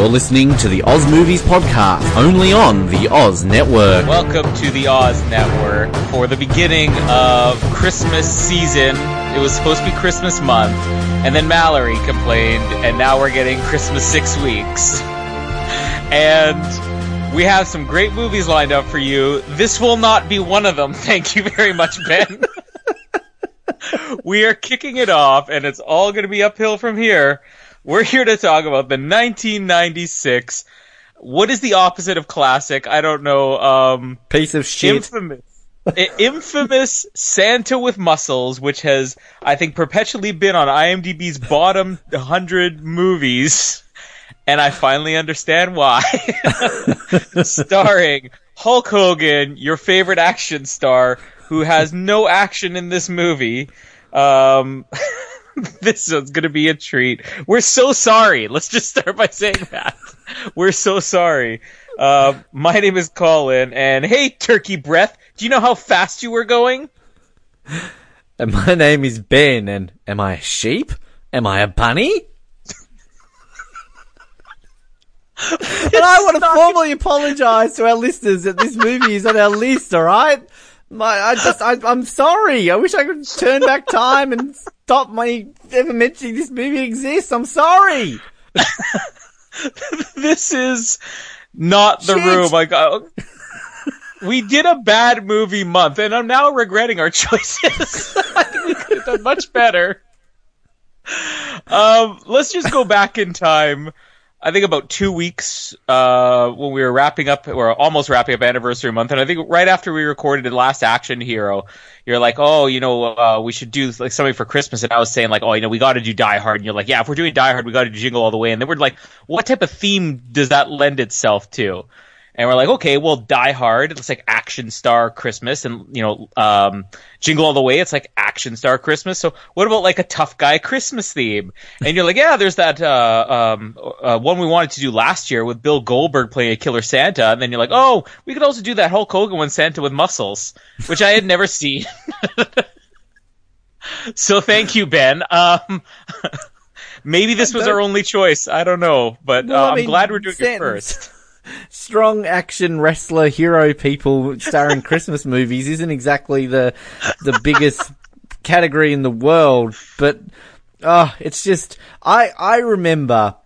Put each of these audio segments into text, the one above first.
You're listening to the Oz Movies Podcast, only on the Oz Network. Welcome to the Oz Network for the beginning of Christmas season. It was supposed to be Christmas month, and then Mallory complained, and now we're getting Christmas six weeks. And we have some great movies lined up for you. This will not be one of them. Thank you very much, Ben. we are kicking it off, and it's all going to be uphill from here. We're here to talk about the 1996. What is the opposite of classic? I don't know. Um, Piece of shit. infamous, infamous Santa with muscles, which has I think perpetually been on IMDb's bottom 100 movies, and I finally understand why. Starring Hulk Hogan, your favorite action star, who has no action in this movie. Um, this is going to be a treat. We're so sorry. Let's just start by saying that. We're so sorry. Uh, my name is Colin, and hey, Turkey Breath, do you know how fast you were going? And my name is Ben, and am I a sheep? Am I a bunny? and I want to formally apologise to our listeners that this movie is on our list, alright? My, I just, I, I'm sorry. I wish I could turn back time and stop my ever mentioning this movie exists. I'm sorry. This is not the Shit. room. We did a bad movie month, and I'm now regretting our choices. We could have done much better. Um, let's just go back in time. I think about two weeks uh, when we were wrapping up, or almost wrapping up anniversary month, and I think right after we recorded the last Action Hero, you're like, oh, you know, uh, we should do like something for Christmas, and I was saying like, oh, you know, we got to do Die Hard, and you're like, yeah, if we're doing Die Hard, we got to do Jingle All the Way, and then we're like, what type of theme does that lend itself to? And we're like, okay, well, Die Hard, it's like action star Christmas, and you know, um, Jingle All the Way, it's like action star Christmas. So what about like a tough guy Christmas theme? And you're like, yeah, there's that uh, um, uh, one we wanted to do last year with Bill Goldberg playing a killer Santa, and then you're like, oh, we could also do that Hulk Hogan one Santa with muscles, which I had never seen. so thank you, Ben. Um, maybe this was our only choice. I don't know, but uh, I I'm mean, glad we're doing it first. strong action wrestler hero people starring Christmas movies isn't exactly the the biggest category in the world, but oh, it's just I I remember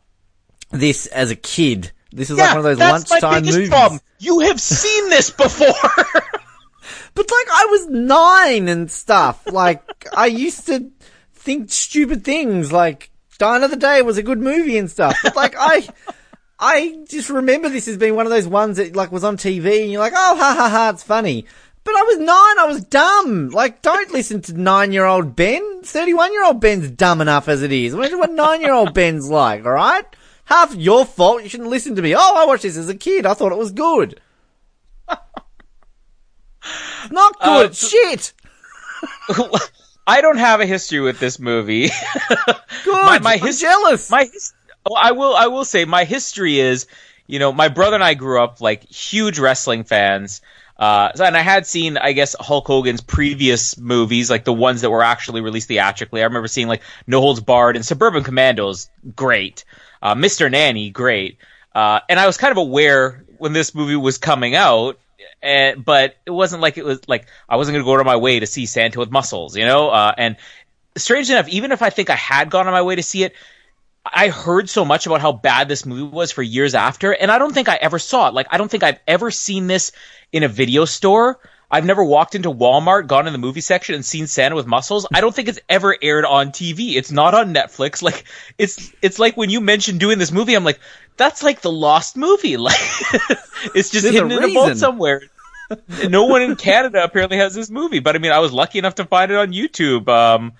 this as a kid. This is like one of those that's my lunchtime biggest movies. problem. You have seen this before. But like I was nine and stuff. Like I used to think stupid things like Die Another Day was a good movie and stuff. But like I I just remember this as being one of those ones that like was on TV and you're like, oh ha ha ha, it's funny. But I was nine, I was dumb. Like, don't listen to nine year old Ben. Thirty one year old Ben's dumb enough as it is. Imagine what nine year old Ben's like, alright? Half your fault, you shouldn't listen to me. Oh, I watched this as a kid, I thought it was good. Not Uh, good, shit! I don't have a history with this movie. Good. My- my I'm his- jealous. my his- oh, I will I will say my history is, you know, my brother and I grew up like huge wrestling fans. Uh, and I had seen, I guess, Hulk Hogan's previous movies, like the ones that were actually released theatrically. I remember seeing like No Holds Barred and Suburban Commandos, great. Uh, Mr. Nanny, great. Uh, and I was kind of aware when this movie was coming out, and, but it wasn't like it was like I wasn't going to go out of my way to see Santa with muscles, you know. Uh, and strange enough, even if I think I had gone on my way to see it, I heard so much about how bad this movie was for years after, and I don't think I ever saw it. Like, I don't think I've ever seen this in a video store. I've never walked into Walmart, gone in the movie section, and seen Santa with muscles. I don't think it's ever aired on TV. It's not on Netflix. Like, it's it's like when you mentioned doing this movie, I'm like, that's like the lost movie. Like, it's just There's a hidden in a vault somewhere. no one in Canada apparently has this movie, but I mean, I was lucky enough to find it on YouTube. Um,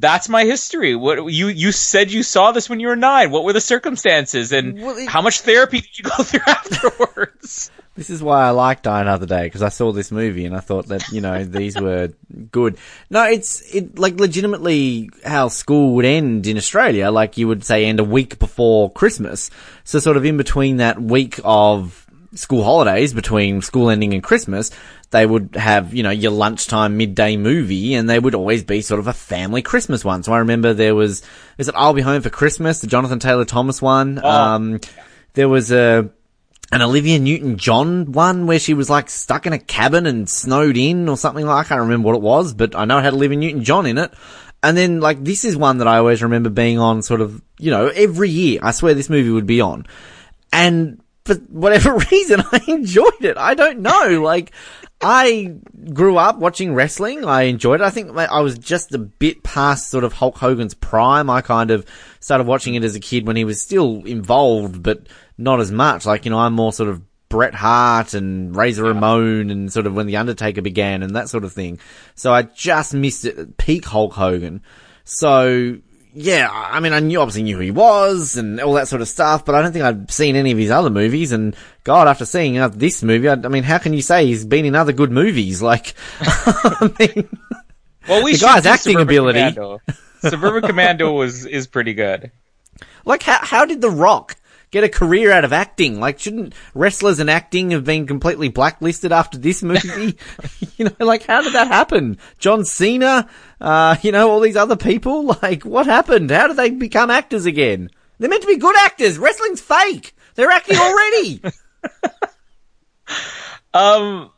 that's my history. What you you said you saw this when you were nine. What were the circumstances, and Well, it- how much therapy did you go through afterwards? This is why I like Die Another Day because I saw this movie and I thought that you know these were good. No, it's it like legitimately how school would end in Australia. Like you would say, end a week before Christmas. So sort of in between that week of school holidays, between school ending and Christmas, they would have you know your lunchtime midday movie, and they would always be sort of a family Christmas one. So I remember there was is it I'll Be Home for Christmas, the Jonathan Taylor Thomas one. Um, there was a an Olivia Newton John one where she was like stuck in a cabin and snowed in or something like I can't remember what it was, but I know it had Olivia Newton John in it. And then like this is one that I always remember being on sort of, you know, every year. I swear this movie would be on. And for whatever reason I enjoyed it. I don't know. Like I grew up watching wrestling. I enjoyed it. I think I was just a bit past sort of Hulk Hogan's prime. I kind of started watching it as a kid when he was still involved, but not as much. Like, you know, I'm more sort of Bret Hart and Razor. Ramon and sort of when The Undertaker began and that sort of thing. So I just missed it, peak Hulk Hogan. So, yeah, I mean, I knew, obviously knew who he was and all that sort of stuff, but I don't think I'd seen any of his other movies. And God, after seeing uh, this movie, I, I mean, how can you say he's been in other good movies? Like, I mean, well, we the guy's acting Suburban ability. Commando. Suburban Commando was is pretty good. Like, how how did The Rock get a career out of acting. Like, shouldn't wrestlers and acting have been completely blacklisted after this movie? you know, like, how did that happen? John Cena, uh, you know, all these other people? Like, what happened? How did they become actors again? They're meant to be good actors. Wrestling's fake. They're acting already. um,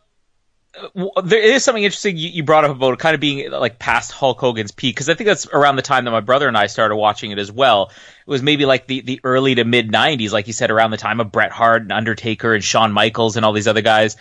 there is something interesting you, you, brought up about kind of being like past Hulk Hogan's peak because I think that's around the time that my brother and I started watching it as well. It was maybe like the, the early to mid '90s, like you said, around the time of Bret Hart and Undertaker and Shawn Michaels and all these other guys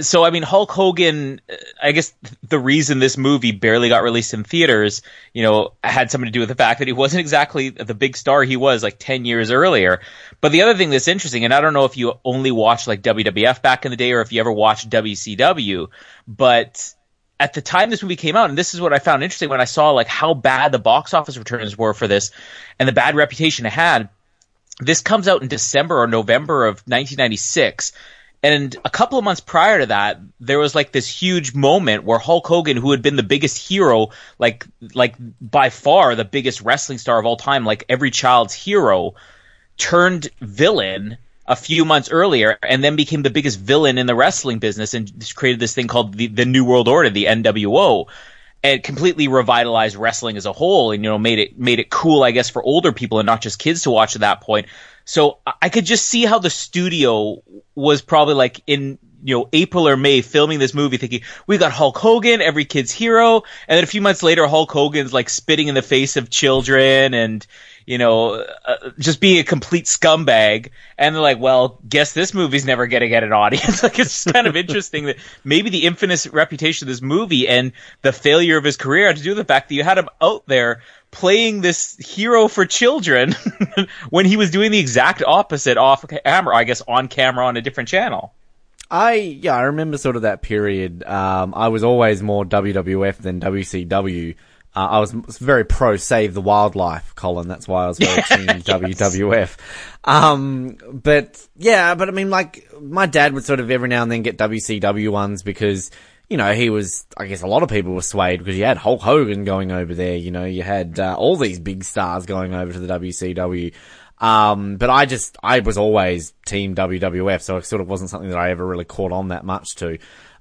so I mean Hulk Hogan uh, I guess the reason this movie barely got released in theaters, you know, had something to do with the fact that he wasn't exactly the big star he was like 10 years earlier. But the other thing that's interesting and I don't know if you only watched like WWF back in the day or if you ever watched WCW, but at the time this movie came out and this is what I found interesting when I saw like how bad the box office returns were for this and the bad reputation it had. This comes out in December or November of 1996 and a couple of months prior to that, there was like this huge moment where Hulk Hogan, who had been the biggest hero, like like by far the biggest wrestling star of all time, like every child's hero, turned villain a few months earlier and then became the biggest villain in the wrestling business and created this thing called the, the New World Order, the NWO. And completely revitalized wrestling as a whole and, you know, made it, made it cool, I guess, for older people and not just kids to watch at that point. So I could just see how the studio was probably like in you know April or May filming this movie, thinking we got Hulk Hogan, every kid's hero, and then a few months later, Hulk Hogan's like spitting in the face of children and you know uh, just being a complete scumbag. And they're like, well, guess this movie's never gonna get an audience. like it's kind of interesting that maybe the infamous reputation of this movie and the failure of his career had to do with the fact that you had him out there playing this hero for children when he was doing the exact opposite off camera, I guess on camera on a different channel. I yeah, I remember sort of that period. Um, I was always more WWF than WCW. Uh, I was very pro save the wildlife, Colin. That's why I was very team yes. WWF. Um, but yeah, but I mean, like my dad would sort of every now and then get WCW ones because you know, he was, I guess a lot of people were swayed because you had Hulk Hogan going over there, you know, you had uh, all these big stars going over to the WCW. Um, but I just, I was always team WWF, so it sort of wasn't something that I ever really caught on that much to.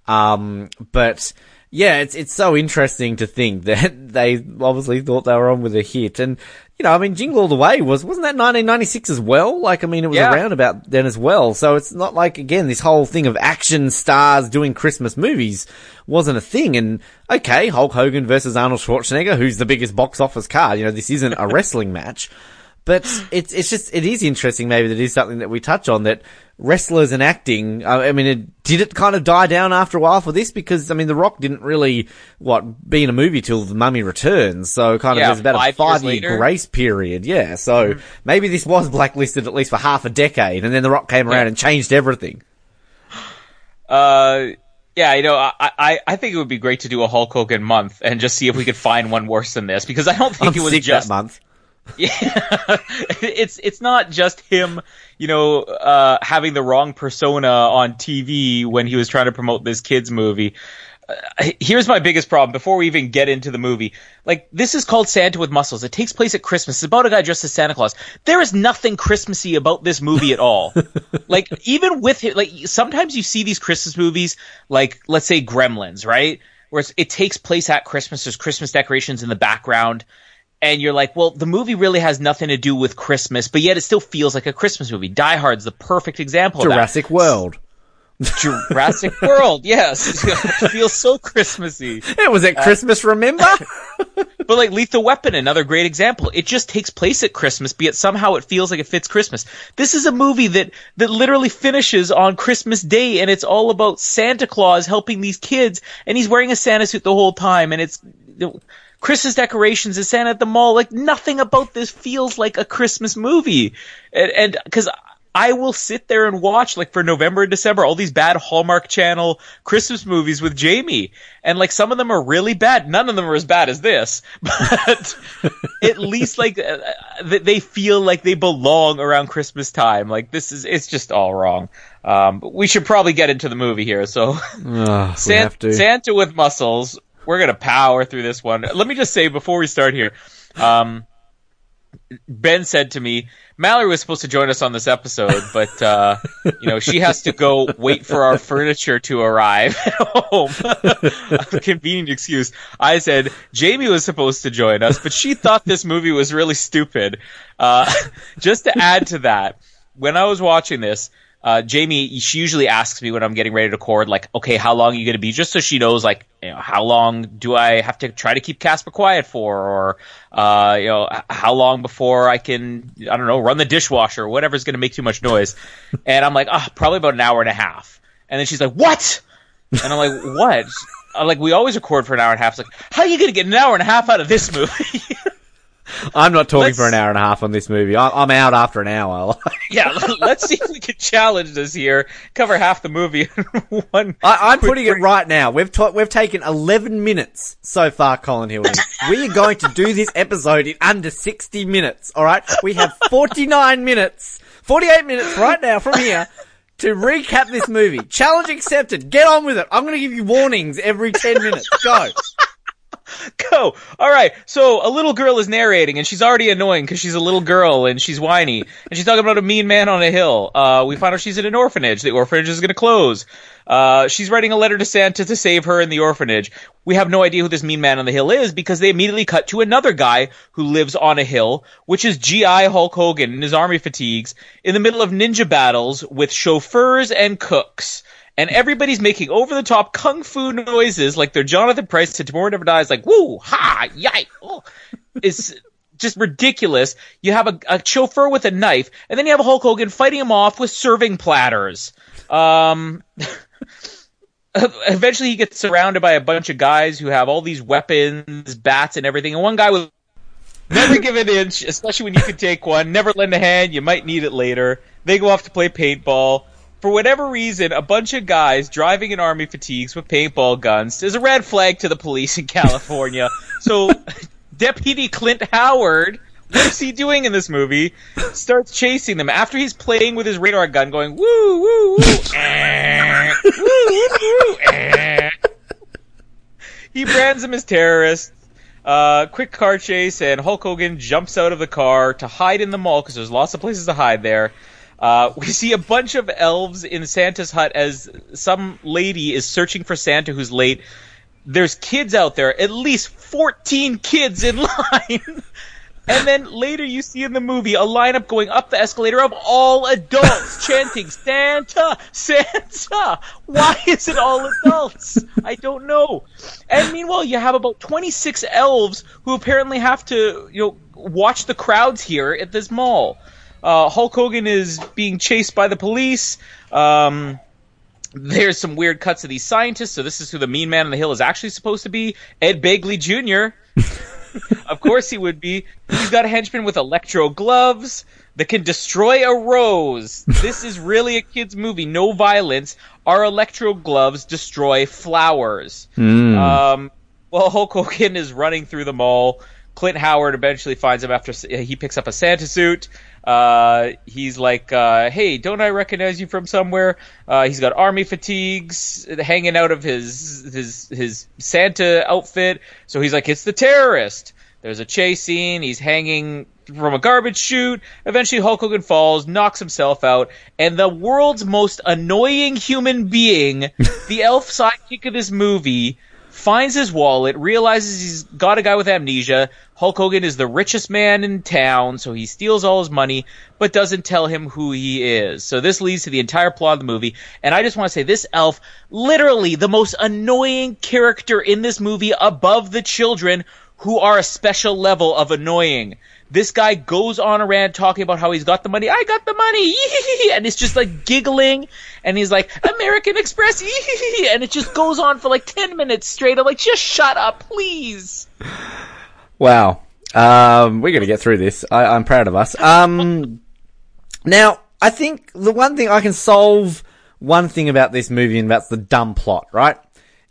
Um, but yeah, it's, it's so interesting to think that they obviously thought they were on with a hit. And you know, I mean, Jingle All the Way was, wasn't that 1996 as well? Like, I mean, it was yeah. around about then as well. So it's not like, again, this whole thing of action stars doing Christmas movies wasn't a thing. And okay, Hulk Hogan versus Arnold Schwarzenegger, who's the biggest box office card? You know, this isn't a wrestling match. But it's, it's just, it is interesting maybe that is something that we touch on that wrestlers and acting. I mean, it, did it kind of die down after a while for this? Because I mean, The Rock didn't really what be in a movie till The Mummy Returns, so kind of yeah, there's about five a five year grace period. Yeah, so mm-hmm. maybe this was blacklisted at least for half a decade, and then The Rock came around yeah. and changed everything. Uh. Yeah, you know, I, I, I think it would be great to do a Hulk Hogan month and just see if we could find one worse than this because I don't think I'm it was just month. Yeah, it's it's not just him, you know, uh, having the wrong persona on TV when he was trying to promote this kids movie. Uh, here's my biggest problem before we even get into the movie. Like, this is called Santa with Muscles. It takes place at Christmas. It's about a guy dressed as Santa Claus. There is nothing Christmassy about this movie at all. like, even with it, like, sometimes you see these Christmas movies, like, let's say Gremlins, right? Where it takes place at Christmas. There's Christmas decorations in the background and you're like, well, the movie really has nothing to do with Christmas, but yet it still feels like a Christmas movie. Die Hard's the perfect example. Jurassic World. Jurassic World, yes, it feels so Christmassy. It was at Christmas, remember? but like Lethal Weapon, another great example. It just takes place at Christmas, but yet somehow it feels like it fits Christmas. This is a movie that that literally finishes on Christmas Day, and it's all about Santa Claus helping these kids, and he's wearing a Santa suit the whole time, and it's. Christmas decorations and Santa at the mall. Like nothing about this feels like a Christmas movie, and because I will sit there and watch like for November and December all these bad Hallmark Channel Christmas movies with Jamie, and like some of them are really bad. None of them are as bad as this, but at least like uh, they feel like they belong around Christmas time. Like this is it's just all wrong. Um, we should probably get into the movie here. So, oh, San- Santa with muscles. We're gonna power through this one. Let me just say before we start here. Um, Ben said to me, Mallory was supposed to join us on this episode, but uh, you know she has to go wait for our furniture to arrive at home. convenient excuse. I said Jamie was supposed to join us, but she thought this movie was really stupid. Uh, just to add to that, when I was watching this, uh, Jamie, she usually asks me when I'm getting ready to record, like, okay, how long are you going to be? Just so she knows, like, you know, how long do I have to try to keep Casper quiet for? Or, uh, you know, how long before I can, I don't know, run the dishwasher or whatever's going to make too much noise. and I'm like, oh, probably about an hour and a half. And then she's like, what? And I'm like, what? I'm like, we always record for an hour and a half. It's like, how are you going to get an hour and a half out of this movie? I'm not talking let's, for an hour and a half on this movie. I, am out after an hour. yeah, let's see if we can challenge this here. Cover half the movie in one. I, am putting break. it right now. We've ta- we've taken 11 minutes so far, Colin Hill. we are going to do this episode in under 60 minutes. All right, we have 49 minutes, 48 minutes right now from here to recap this movie. Challenge accepted. Get on with it. I'm going to give you warnings every 10 minutes. Go. Go. All right. So a little girl is narrating, and she's already annoying because she's a little girl and she's whiny, and she's talking about a mean man on a hill. Uh, we find out she's in an orphanage. The orphanage is going to close. Uh, she's writing a letter to Santa to save her in the orphanage. We have no idea who this mean man on the hill is because they immediately cut to another guy who lives on a hill, which is G.I. Hulk Hogan in his army fatigues in the middle of ninja battles with chauffeurs and cooks and everybody's making over the top kung fu noises like they're Jonathan Pryce to Tomorrow Never Dies, like woo ha yay. Oh. It's just ridiculous. You have a, a, chauffeur with a knife, and then you have a Hulk Hogan fighting him off with serving platters. Um, eventually, he gets surrounded by a bunch of guys who have all these weapons, bats, and everything, and one guy with never give an inch, especially when you can take one. Never lend a hand. You might need it later. They go off to play paintball for whatever reason, a bunch of guys driving in army fatigues with paintball guns is a red flag to the police in California. so, Deputy Clint Howard, what is he doing in this movie? Starts chasing them after he's playing with his radar gun, going woo woo woo, eh, woo woo woo. Eh. He brands them as terrorists. Uh, quick car chase, and Hulk Hogan jumps out of the car to hide in the mall because there's lots of places to hide there. Uh, we see a bunch of elves in Santa's hut as some lady is searching for Santa who's late. There's kids out there, at least 14 kids in line. and then later you see in the movie a lineup going up the escalator of all adults chanting Santa, Santa. Why is it all adults? I don't know. And meanwhile, you have about 26 elves who apparently have to, you know, watch the crowds here at this mall. Uh, Hulk Hogan is being chased by the police. Um, there's some weird cuts of these scientists. So this is who the Mean Man on the Hill is actually supposed to be. Ed Begley Jr. of course he would be. He's got a henchman with electro gloves that can destroy a rose. This is really a kid's movie. No violence. Our electro gloves destroy flowers. Mm. Um, well, Hulk Hogan is running through the mall. Clint Howard eventually finds him after he picks up a Santa suit. Uh, he's like, uh, "Hey, don't I recognize you from somewhere?" Uh, he's got army fatigues hanging out of his his his Santa outfit. So he's like, "It's the terrorist." There's a chase scene. He's hanging from a garbage chute. Eventually, Hulk Hogan falls, knocks himself out, and the world's most annoying human being, the elf sidekick of this movie, finds his wallet, realizes he's got a guy with amnesia. Hulk Hogan is the richest man in town, so he steals all his money, but doesn't tell him who he is. So this leads to the entire plot of the movie. And I just want to say this elf, literally the most annoying character in this movie above the children who are a special level of annoying. This guy goes on a rant talking about how he's got the money. I got the money, and it's just like giggling, and he's like American Express, and it just goes on for like ten minutes straight. I'm like, just shut up, please. Wow. Um, we're gonna get through this. I, I'm proud of us. Um, now I think the one thing I can solve one thing about this movie, and that's the dumb plot, right?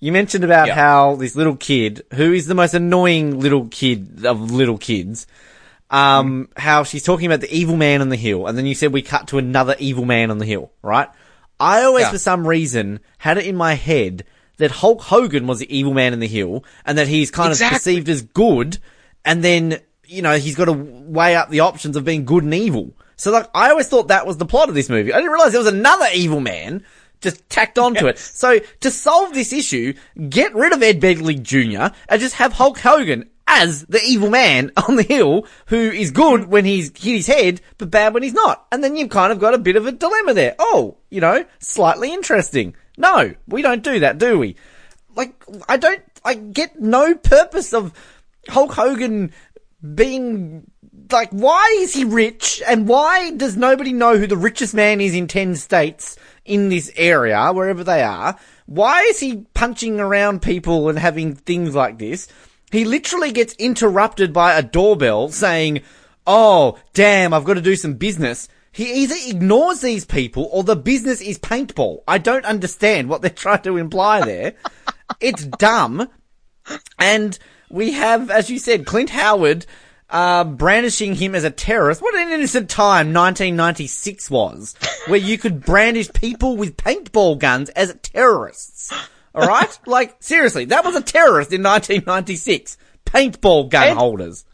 You mentioned about how this little kid, who is the most annoying little kid of little kids, um, how she's talking about the evil man on the hill, and then you said we cut to another evil man on the hill, right? I always, Yeah. for some reason, had it in my head that Hulk Hogan was the evil man in the hill, and that he's kind Exactly. of perceived as good, and then, you know, he's got to weigh up the options of being good and evil. So, like, I always thought that was the plot of this movie. I didn't realize there was another evil man just tacked onto it. So, to solve this issue, get rid of Ed Begley Jr. and just have Hulk Hogan as the evil man on the hill who is good mm. when he's hit his head, but bad when he's not. And then you've kind of got a bit of a dilemma there. Oh, you know, slightly interesting. No, we don't do that, do we? Like, I don't, I get no purpose of Hulk Hogan being, like, why is he rich and why does nobody know who the richest man is in 10 states in this area, wherever they are? Why is he punching around people and having things like this? He literally gets interrupted by a doorbell saying, Oh, damn, I've got to do some business. He either ignores these people or the business is paintball. I don't understand what they're trying to imply there. it's dumb. And we have, as you said, Clint Howard, uh, brandishing him as a terrorist. What an innocent time 1996 was, where you could brandish people with paintball guns as terrorists. Alright? like, seriously, that was a terrorist in 1996. Paintball gun And- holders.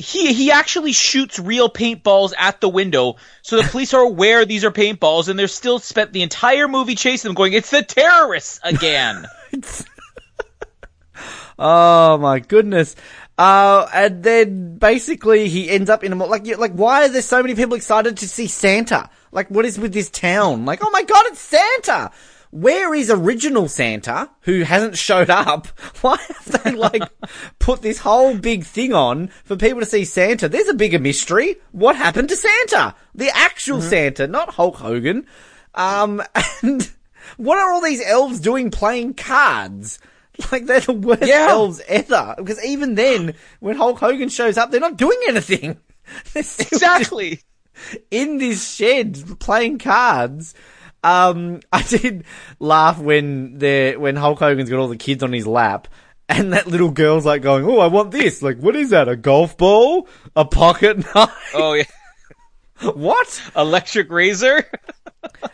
He he actually shoots real paintballs at the window, so the police are aware these are paintballs, and they're still spent the entire movie chasing them, going, "It's the terrorists again." Oh my goodness. Uh, and then basically he ends up in a, mo- like, like, why are there so many people excited to see Santa? Like, what is with this town? Like, oh my god, it's Santa! Where is original Santa, who hasn't showed up? Why have they, like, put this whole big thing on for people to see Santa? There's a bigger mystery. What happened to Santa? The actual Santa, not Hulk Hogan. Um, and what are all these elves doing playing cards? Like they're the worst Yeah. elves ever. Because even then, when Hulk Hogan shows up, they're not doing anything. They're still exactly. in this shed playing cards. Um, I did laugh when they when Hulk Hogan's got all the kids on his lap. And that little girl's like going, "Oh, I want this! Like, what is that? A golf ball? A pocket knife? Oh yeah, what?" electric razor.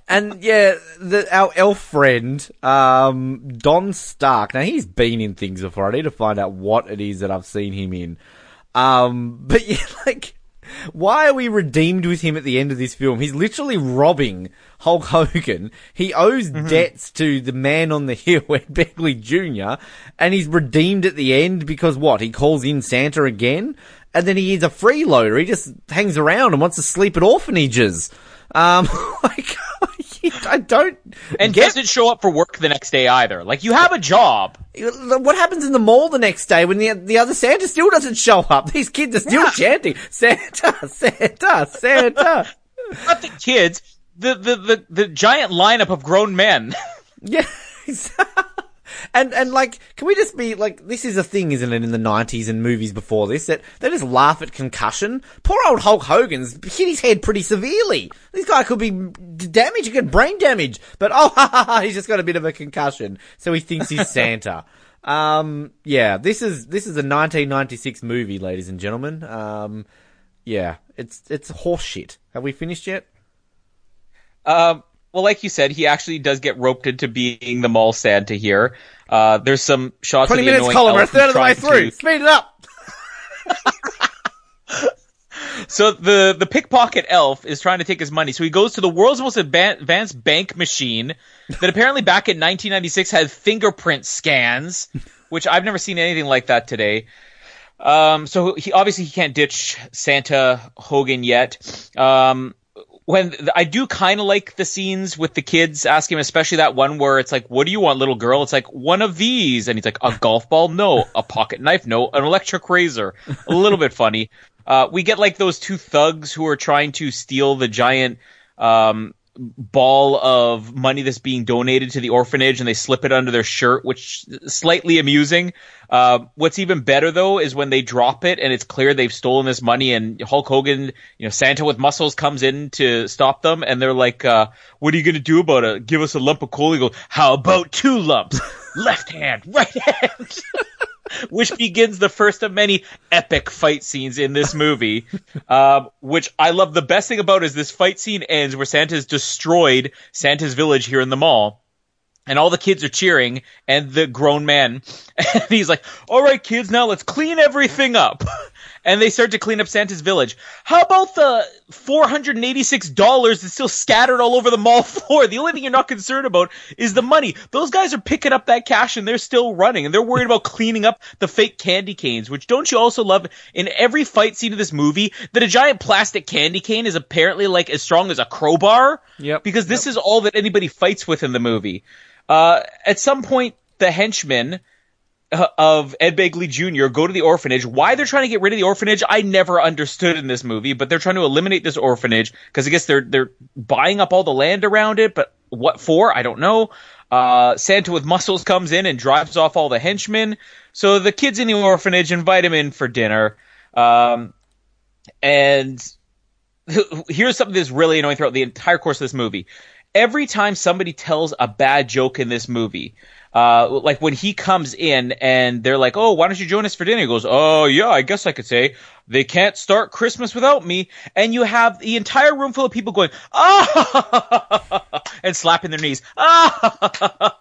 And yeah, the, our elf friend, um, Don Stark. Now he's been in things before. I need to find out what it is that I've seen him in. Um, but yeah, like, why are we redeemed with him at the end of this film? He's literally robbing Hulk Hogan. He owes debts to the man on the hill, Ed Begley Jr., and he's redeemed at the end because what? He calls in Santa again? And then he is a freeloader. He just hangs around and wants to sleep at orphanages. Um, like, I don't and get doesn't show up for work the next day either. Like you have a job. what happens in the mall the next day when the the other Santa still doesn't show up. These kids are still Yeah. chanting Santa, Santa, Santa. Not the kids. The, the the the giant lineup of grown men. yeah. And and like, can we just be like, this is a thing, isn't it, in the nineties and movies before this that they just laugh at concussion. Poor old Hulk Hogan's hit his head pretty severely. This guy could be damaged, he could get brain damage, but oh, ha, ha, ha, he's just got a bit of a concussion, so he thinks he's Santa. Um, yeah, this is this is a 1996 movie, ladies and gentlemen. Um, yeah, it's it's horseshit. Have we finished yet? Um, well, like you said, he actually does get roped into being the mall Santa here. Uh, there's some shots. Twenty of the minutes, Colin. Third of the way through. to- Speed it up. so the the pickpocket elf is trying to take his money. So he goes to the world's most advanced bank machine that apparently back in 1996 had fingerprint scans, which I've never seen anything like that today. Um, so he obviously he can't ditch Santa Hogan yet. Um, when I do kind of like the scenes with the kids asking especially that one where it's like, "What do you want, little girl?" It's like one of these, and he's like, "A golf ball? No. A pocket knife? No. An electric razor?" A little bit funny. Uh, we get like those two thugs who are trying to steal the giant um, ball of money that's being donated to the orphanage and they slip it under their shirt, which slightly amusing. Uh, what's even better though is when they drop it and it's clear they've stolen this money and Hulk Hogan, you know, Santa with muscles comes in to stop them and they're like, uh, what are you going to do about it? Give us a lump of coal. He goes, how about two lumps? Left hand, right hand. which begins the first of many epic fight scenes in this movie. Um, which I love. The best thing about is this fight scene ends where Santa's destroyed Santa's village here in the mall. And all the kids are cheering, and the grown man, and he's like, "All right, kids, now let's clean everything up." And they start to clean up Santa's village. How about the $486 that's still scattered all over the mall floor? The only thing you're not concerned about is the money. Those guys are picking up that cash and they're still running and they're worried about cleaning up the fake candy canes, which don't you also love in every fight scene of this movie that a giant plastic candy cane is apparently like as strong as a crowbar? Yep. Because this yep. is all that anybody fights with in the movie. Uh, at some point, the henchmen, of Ed Begley Jr. go to the orphanage. Why they're trying to get rid of the orphanage, I never understood in this movie. But they're trying to eliminate this orphanage because I guess they're they're buying up all the land around it. But what for? I don't know. Uh, Santa with muscles comes in and drives off all the henchmen. So the kids in the orphanage invite him in for dinner. Um, and here's something that's really annoying throughout the entire course of this movie. Every time somebody tells a bad joke in this movie, uh, like when he comes in and they're like, "Oh, why don't you join us for dinner?" He goes, "Oh, yeah, I guess I could say they can't start Christmas without me." And you have the entire room full of people going, "Ah!" and slapping their knees, "Ah!"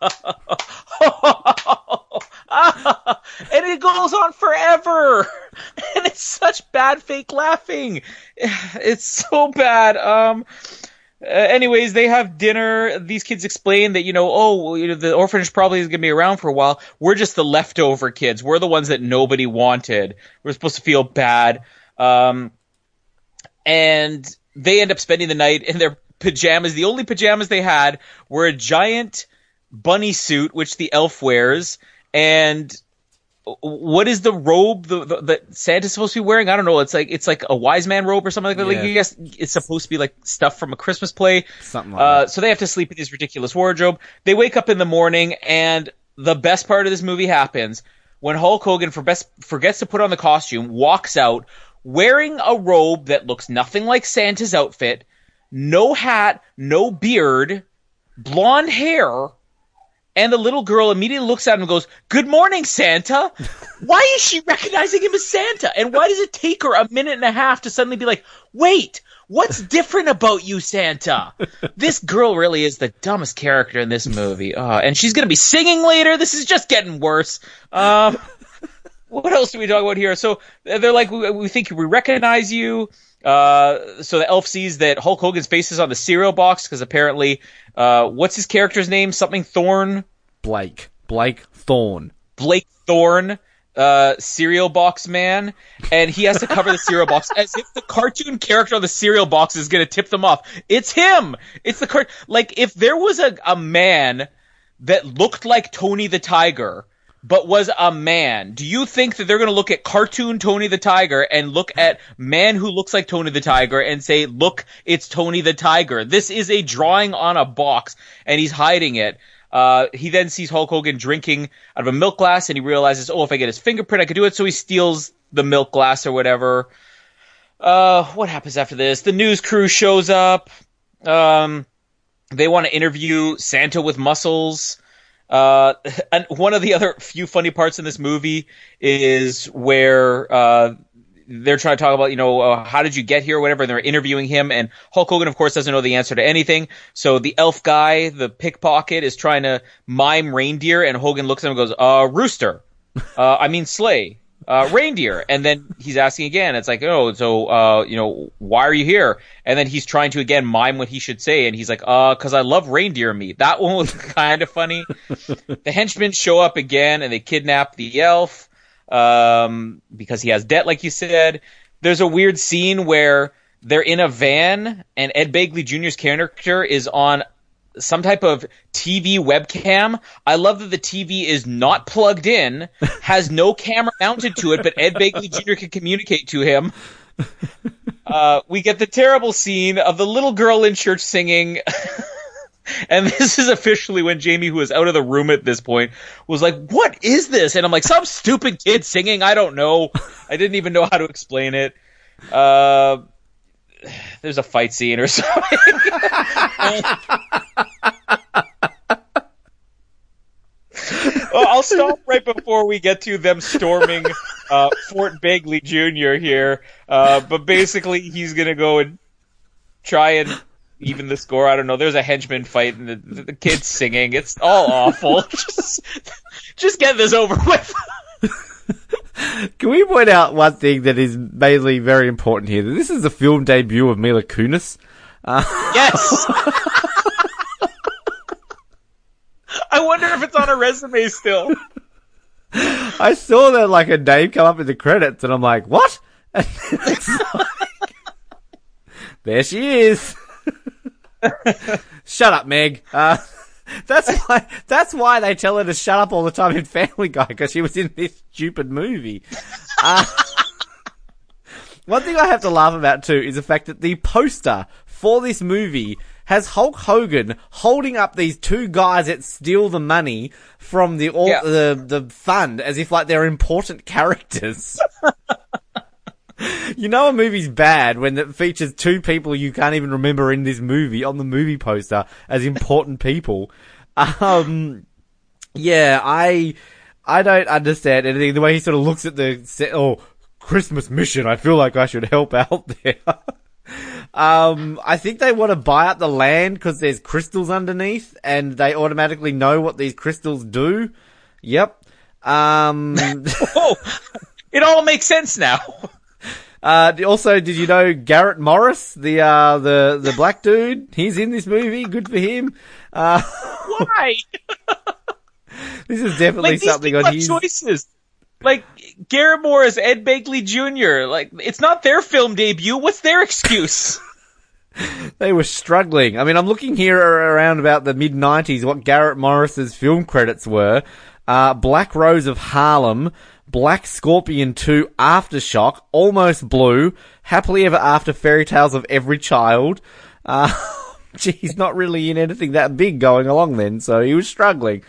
and it goes on forever, and it's such bad fake laughing. It's so bad. Um, uh, anyways, they have dinner. These kids explain that, you know, oh, you know, the orphanage probably is going to be around for a while. We're just the leftover kids. We're the ones that nobody wanted. We're supposed to feel bad. Um, and they end up spending the night in their pajamas. The only pajamas they had were a giant bunny suit, which the elf wears, and what is the robe the, the, that Santa's supposed to be wearing? I don't know. It's like it's like a wise man robe or something like that. Yeah. Like I guess it's supposed to be like stuff from a Christmas play. Something like uh, that. So they have to sleep in this ridiculous wardrobe. They wake up in the morning, and the best part of this movie happens when Hulk Hogan for best, forgets to put on the costume, walks out wearing a robe that looks nothing like Santa's outfit, no hat, no beard, blonde hair and the little girl immediately looks at him and goes, Good morning, Santa. Why is she recognizing him as Santa? And why does it take her a minute and a half to suddenly be like, Wait, what's different about you, Santa? This girl really is the dumbest character in this movie. Uh, and she's going to be singing later. This is just getting worse. Um, what else do we talk about here? So they're like, We, we think we recognize you. Uh, so the elf sees that Hulk Hogan's face is on the cereal box because apparently, uh, what's his character's name? Something Thorne. Blake. Blake Thorne. Blake Thorne. Uh, cereal box man, and he has to cover the cereal box as if the cartoon character on the cereal box is going to tip them off. It's him. It's the cart. Like if there was a a man that looked like Tony the Tiger but was a man, do you think that they're going to look at cartoon Tony the Tiger and look at man who looks like Tony the Tiger and say, look, it's Tony the Tiger. This is a drawing on a box and he's hiding it. Uh, he then sees Hulk Hogan drinking out of a milk glass and he realizes, oh, if I get his fingerprint, I could do it. So he steals the milk glass or whatever. Uh, what happens after this? The news crew shows up. Um, they want to interview Santa with muscles. Uh, and one of the other few funny parts in this movie is where uh, they're trying to talk about, you know, uh, how did you get here or whatever, and they're interviewing him, and Hulk Hogan, of course, doesn't know the answer to anything. So the elf guy, the pickpocket, is trying to mime reindeer, and Hogan looks at him and goes, uh, rooster. Uh, I mean sleigh. Uh, reindeer. And then he's asking again. It's like, oh, so, uh, you know, why are you here? And then he's trying to again mime what he should say. And he's like, uh, cause I love reindeer meat. That one was kind of funny. the henchmen show up again and they kidnap the elf, um, because he has debt, like you said. There's a weird scene where they're in a van and Ed Begley Jr.'s character is on some type of TV webcam. I love that the TV is not plugged in, has no camera mounted to it, but Ed Begley Jr. can communicate to him. Uh, we get the terrible scene of the little girl in church singing. and this is officially when Jamie, who is out of the room at this point, was like, What is this? And I'm like, Some stupid kid singing. I don't know. I didn't even know how to explain it. Uh, there's a fight scene or something. well, I'll stop right before we get to them storming uh, Fort Begley Jr. here. Uh, but basically, he's going to go and try and even the score. I don't know. There's a henchman fight and the, the kid's singing. It's all awful. just, just get this over with. Can we point out one thing that is mainly very important here? This is the film debut of Mila Kunis. Uh- yes. I wonder if it's on a resume still. I saw that like a name come up in the credits, and I'm like, what? Like, there she is. Shut up, Meg. Uh, that's why. That's why they tell her to shut up all the time in Family Guy because she was in this stupid movie. Uh, one thing I have to laugh about too is the fact that the poster for this movie has Hulk Hogan holding up these two guys that steal the money from the all, Yeah. the the fund as if like they're important characters. you know a movie's bad when it features two people you can't even remember in this movie on the movie poster as important people. Um, yeah, I I don't understand anything. The way he sort of looks at the set, oh Christmas mission, I feel like I should help out there. Um, I think they want to buy up the land because there's crystals underneath, and they automatically know what these crystals do. Yep. Um, Oh, it all makes sense now. uh, also, did you know Garrett Morris, the uh, the the black dude? He's in this movie. Good for him. Uh, Why? this is definitely Like something on his. choices. Like Garrett Morris, Ed Begley Jr. Like it's not their film debut. What's their excuse? They were struggling. I mean, I'm looking here around about the mid 90s what Garrett Morris's film credits were. Uh, Black Rose of Harlem, Black Scorpion 2 Aftershock, Almost Blue, Happily Ever After Fairy Tales of Every Child. Uh, gee, he's not really in anything that big going along then, so he was struggling.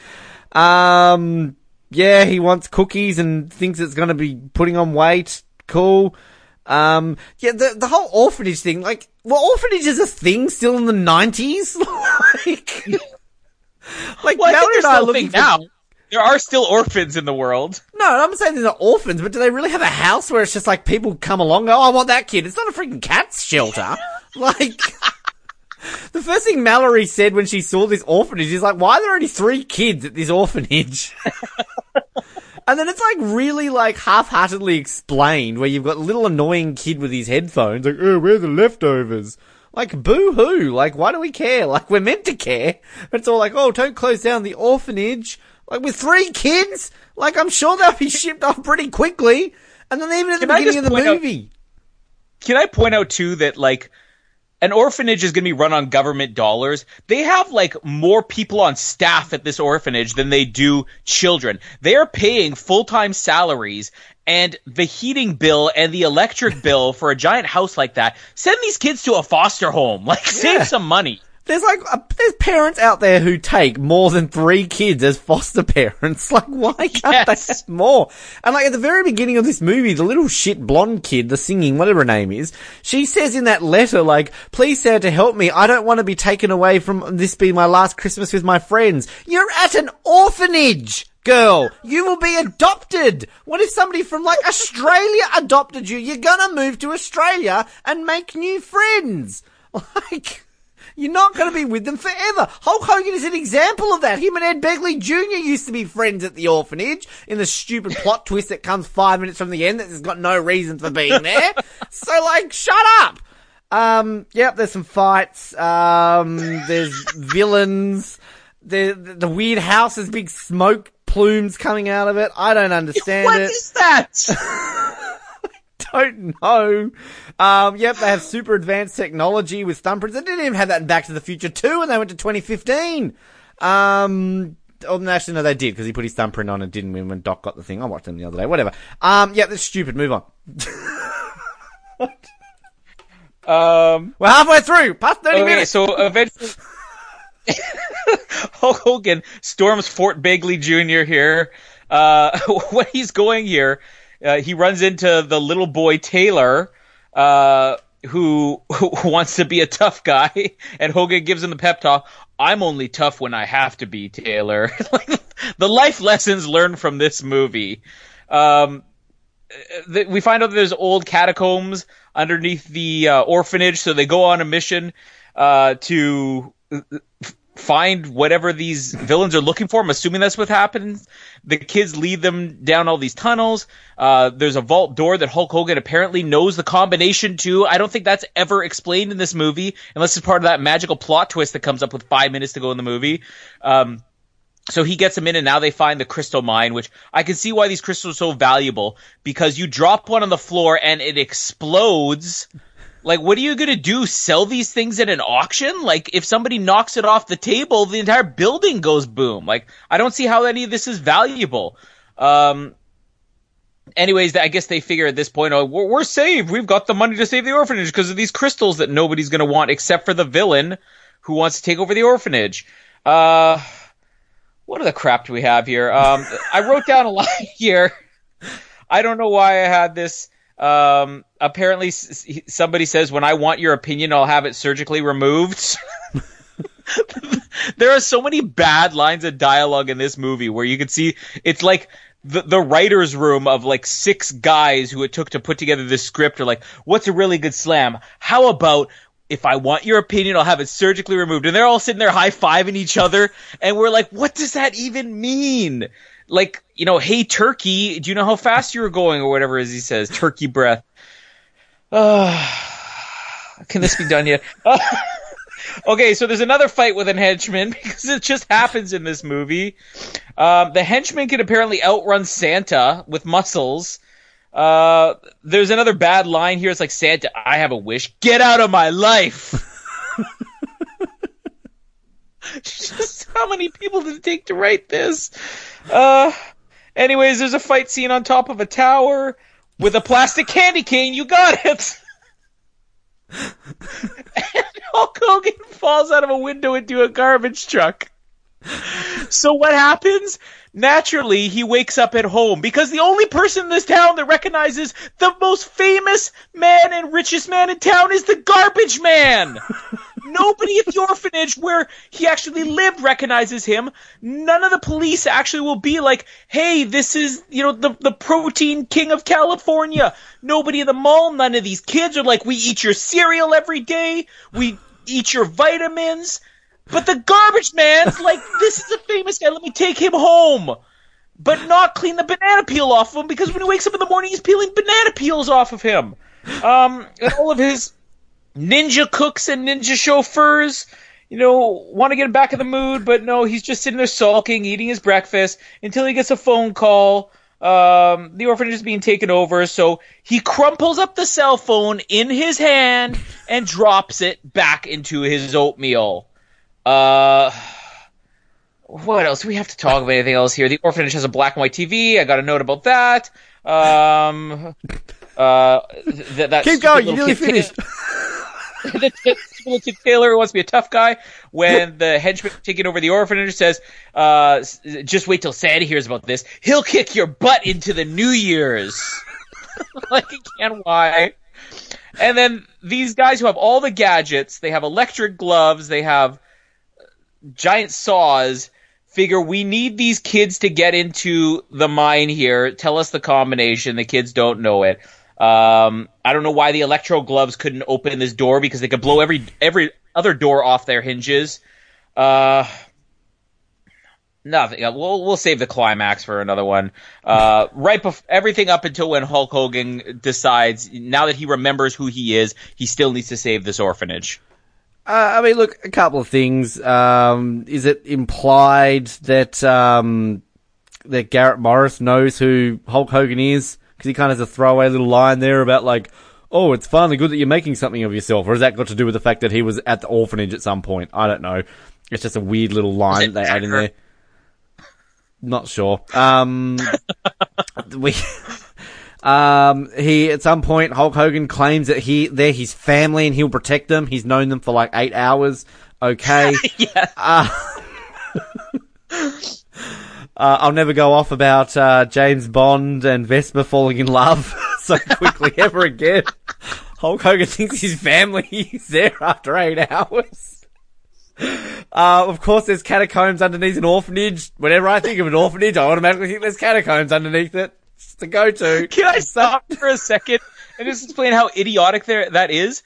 Um, yeah, he wants cookies and thinks it's going to be putting on weight. Cool. Um, yeah, the the whole orphanage thing, like, well, orphanage is a thing still in the nineties. like, like Well, I Mallory and I are still a looking thing for. now. There are still orphans in the world. No, I'm saying they're orphans, but do they really have a house where it's just like people come along? Go, oh, I want that kid. It's not a freaking cat's shelter. like. The first thing Mallory said when she saw this orphanage is like, why are there only three kids at this orphanage? and then it's like really like half-heartedly explained where you've got a little annoying kid with his headphones like, oh, where are the leftovers? Like, boo-hoo. Like, why do we care? Like, we're meant to care. But it's all like, oh, don't close down the orphanage. Like, with three kids? Like, I'm sure they'll be shipped off pretty quickly. And then even at the Can beginning of the point out- movie. Can I point out too that like an orphanage is going to be run on government dollars. They have like more people on staff at this orphanage than they do children. They are paying full-time salaries and the heating bill and the electric bill for a giant house like that. Send these kids to a foster home. Like Yeah. save some money. There's like, uh, there's parents out there who take more than three kids as foster parents. Like, why can't Yes. they have more? And like, at the very beginning of this movie, the little shit blonde kid, the singing, whatever her name is, she says in that letter, like, please Santa help me. I don't want to be taken away from this being my last Christmas with my friends. You're at an orphanage! Girl, you will be adopted. What if somebody from like Australia adopted you? You're gonna move to Australia and make new friends. Like, You're not going to be with them forever. Hulk Hogan is an example of that. Him and Ed Begley Jr. used to be friends at the orphanage in the stupid plot twist that comes five minutes from the end that has got no reason for being there. so, like, shut up. Um, yep, there's some fights. Um, there's villains. The, the, weird house has big smoke plumes coming out of it. I don't understand What it. is that? don't know. Um, yep, they have super advanced technology with thumbprints. They didn't even have that in Back to the Future 2 when they went to 2015. Um, oh, actually, no, they did because he put his thumbprint on and didn't win when Doc got the thing. I watched them the other day. Whatever. Um, yep, that's stupid. Move on. um, We're halfway through. Past 30 okay, minutes. so eventually, Hulk Hogan storms Fort Begley Jr. here. Uh, when he's going here, uh, he runs into the little boy Taylor, uh, who, who wants to be a tough guy, and Hogan gives him the pep talk. I'm only tough when I have to be, Taylor. the life lessons learned from this movie. Um, th- we find out there's old catacombs underneath the uh, orphanage, so they go on a mission uh, to find whatever these villains are looking for. I'm assuming that's what happens. The kids lead them down all these tunnels. Uh, there's a vault door that Hulk Hogan apparently knows the combination to. I don't think that's ever explained in this movie, unless it's part of that magical plot twist that comes up with five minutes to go in the movie. Um, so he gets them in and now they find the crystal mine, which I can see why these crystals are so valuable because you drop one on the floor and it explodes. Like, what are you gonna do? Sell these things at an auction? Like, if somebody knocks it off the table, the entire building goes boom. Like, I don't see how any of this is valuable. Um, anyways, I guess they figure at this point, oh, we're, we're saved. We've got the money to save the orphanage because of these crystals that nobody's gonna want except for the villain who wants to take over the orphanage. Uh, what are the crap do we have here? Um, I wrote down a lot here. I don't know why I had this. Um, apparently, somebody says, "When I want your opinion, I'll have it surgically removed." there are so many bad lines of dialogue in this movie where you can see it's like the, the writer's room of like six guys who it took to put together this script are like, what's a really good slam? How about if I want your opinion, I'll have it surgically removed. And they're all sitting there high fiving each other. And we're like, what does that even mean? Like, you know, hey, turkey, do you know how fast you were going or whatever as he says? Turkey breath. Uh, can this be done yet? okay, so there's another fight with a henchman because it just happens in this movie. Um, the henchman can apparently outrun Santa with muscles. Uh, there's another bad line here. It's like Santa, I have a wish. Get out of my life. Just how many people did it take to write this? Uh, anyways, there's a fight scene on top of a tower with a plastic candy cane. You got it. and Hulk Hogan falls out of a window into a garbage truck. So what happens? Naturally, he wakes up at home because the only person in this town that recognizes the most famous man and richest man in town is the garbage man. Nobody at the orphanage where he actually lived recognizes him. None of the police actually will be like, hey, this is, you know, the, the protein king of California. Nobody in the mall, none of these kids are like, we eat your cereal every day. We eat your vitamins. But the garbage man's like, this is a famous guy. Let me take him home. But not clean the banana peel off of him because when he wakes up in the morning, he's peeling banana peels off of him. Um, and all of his ninja cooks and ninja chauffeurs, you know, want to get him back in the mood, but no, he's just sitting there sulking, eating his breakfast until he gets a phone call. Um, the orphanage is being taken over, so he crumples up the cell phone in his hand and drops it back into his oatmeal. Uh, what else? Do we have to talk about anything else here? The orphanage has a black and white TV. I got a note about that. Um, uh, th- that Keep going. You nearly finished. the little kid Taylor who wants to be a tough guy. When the henchman taking over the orphanage says, uh, "Just wait till Santa hears about this. He'll kick your butt into the New Year's." like again, why? And then these guys who have all the gadgets, they have electric gloves, they have giant saws. Figure we need these kids to get into the mine here. Tell us the combination. The kids don't know it. Um, I don't know why the electro gloves couldn't open this door because they could blow every every other door off their hinges. Uh, nothing. We'll we'll save the climax for another one. Uh, right bef- everything up until when Hulk Hogan decides now that he remembers who he is, he still needs to save this orphanage. Uh, I mean, look, a couple of things. Um, is it implied that um, that Garrett Morris knows who Hulk Hogan is? Because he kind of has a throwaway little line there about like, "Oh, it's finally good that you're making something of yourself," or has that got to do with the fact that he was at the orphanage at some point? I don't know. It's just a weird little line that they add in there. Not sure. Um, we. Um, he at some point Hulk Hogan claims that he they're his family and he'll protect them. He's known them for like eight hours. Okay. yeah. Uh, uh, I'll never go off about uh, James Bond and Vespa falling in love so quickly ever again. Hulk Hogan thinks his family is there after eight hours. Uh, of course, there's catacombs underneath an orphanage. Whenever I think of an orphanage, I automatically think there's catacombs underneath it. It's the go-to. Can I stop for a second and just explain how idiotic there that is?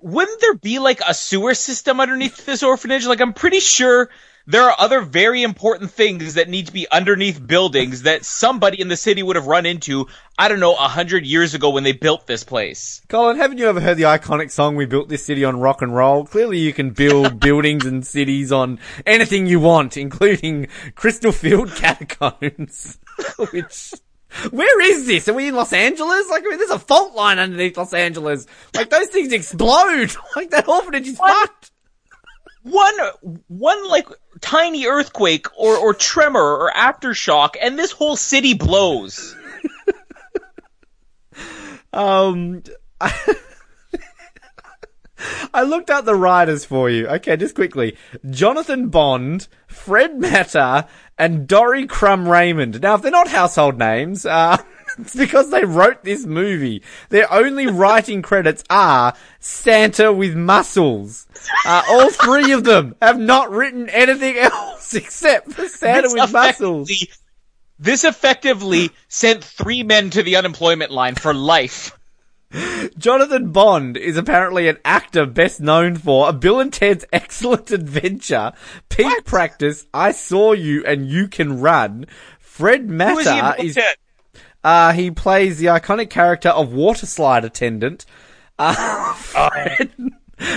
Wouldn't there be like a sewer system underneath this orphanage? Like I'm pretty sure there are other very important things that need to be underneath buildings that somebody in the city would have run into, I don't know, a hundred years ago when they built this place. Colin, haven't you ever heard the iconic song "We Built This City on Rock and Roll"? Clearly, you can build buildings and cities on anything you want, including Crystal Field catacombs. Which, where is this? Are we in Los Angeles? Like, I mean, there's a fault line underneath Los Angeles. Like, those things explode. Like, that orphanage is fucked. One, one like tiny earthquake or, or tremor or aftershock and this whole city blows. Um, I looked up the writers for you. Okay, just quickly. Jonathan Bond, Fred Mata, and Dorrie Krum Raymond. Now, if they're not household names, uh, it's because they wrote this movie. Their only writing credits are Santa with muscles. Uh, all three of them have not written anything else except for Santa This with muscles. This effectively sent three men to the unemployment line for life. Jonathan Bond is apparently an actor best known for a Bill and Ted's Excellent Adventure, Peak Practice, I Saw You and You Can Run. Fred Who is he in Matter Bill is, uh, he plays the iconic character of Water Slide Attendant. Uh, Fred,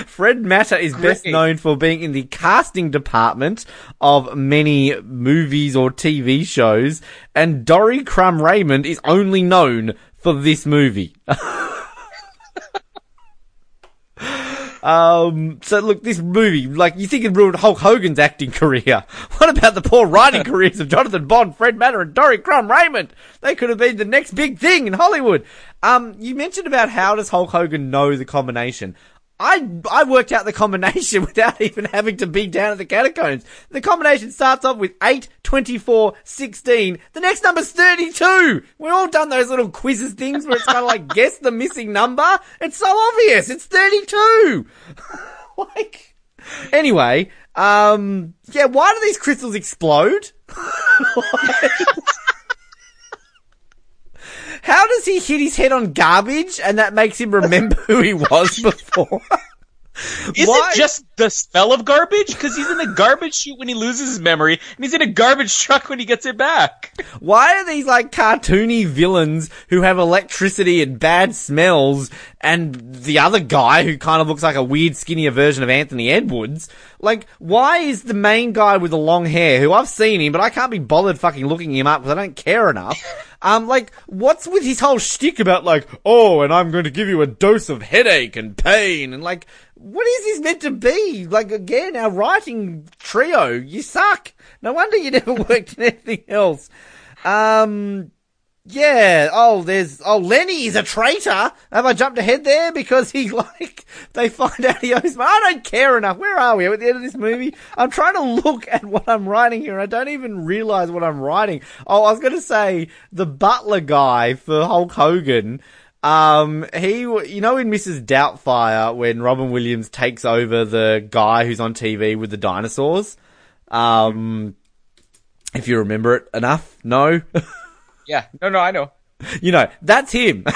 Fred Mata is best known for being in the casting department of many movies or TV shows, and Dorrie Krum Raymond is only known for this movie. Um, so look, this movie, like, you think it ruined Hulk Hogan's acting career. What about the poor writing careers of Jonathan Bond, Fred Mata, and Dorrie Krum Raymond? They could have been the next big thing in Hollywood. Um, you mentioned about how does Hulk Hogan know the combination? I, I worked out the combination without even having to be down at the catacombs. The combination starts off with 8, 24, 16. The next number's 32. We've all done those little quizzes things where it's kind of like guess the missing number. It's so obvious. It's 32. like, anyway, um, yeah, why do these crystals explode? How does he hit his head on garbage and that makes him remember who he was before? Is Why? it just the smell of garbage? Because he's in a garbage chute when he loses his memory, and he's in a garbage truck when he gets it back. Why are these like cartoony villains who have electricity and bad smells and the other guy who kind of looks like a weird skinnier version of Anthony Edwards? Like, why is the main guy with the long hair, who I've seen him, but I can't be bothered fucking looking him up because I don't care enough. Um, like, what's with his whole shtick about like, oh, and I'm going to give you a dose of headache and pain and like, what is this meant to be? Like, again, our writing trio, you suck. No wonder you never worked in anything else. Um, yeah. Oh, there's. Oh, Lenny is a traitor. Have I jumped ahead there because he like they find out he owes? I don't care enough. Where are we at the end of this movie? I'm trying to look at what I'm writing here. I don't even realize what I'm writing. Oh, I was going to say the butler guy for Hulk Hogan. Um, he, you know, in Mrs. Doubtfire, when Robin Williams takes over the guy who's on TV with the dinosaurs. Um, if you remember it enough, no. Yeah, no, no, I know. you know, that's him.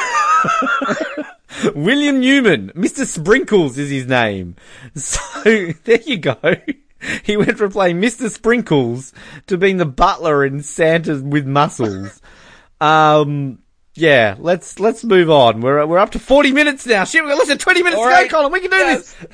William Newman, Mr. Sprinkles is his name. So there you go. He went from playing Mr. Sprinkles to being the butler in Santa with muscles. Um, yeah, let's let's move on. We're we're up to forty minutes now. Shit, we've got less than twenty minutes All to right. go, Colin. We can do Yes. this.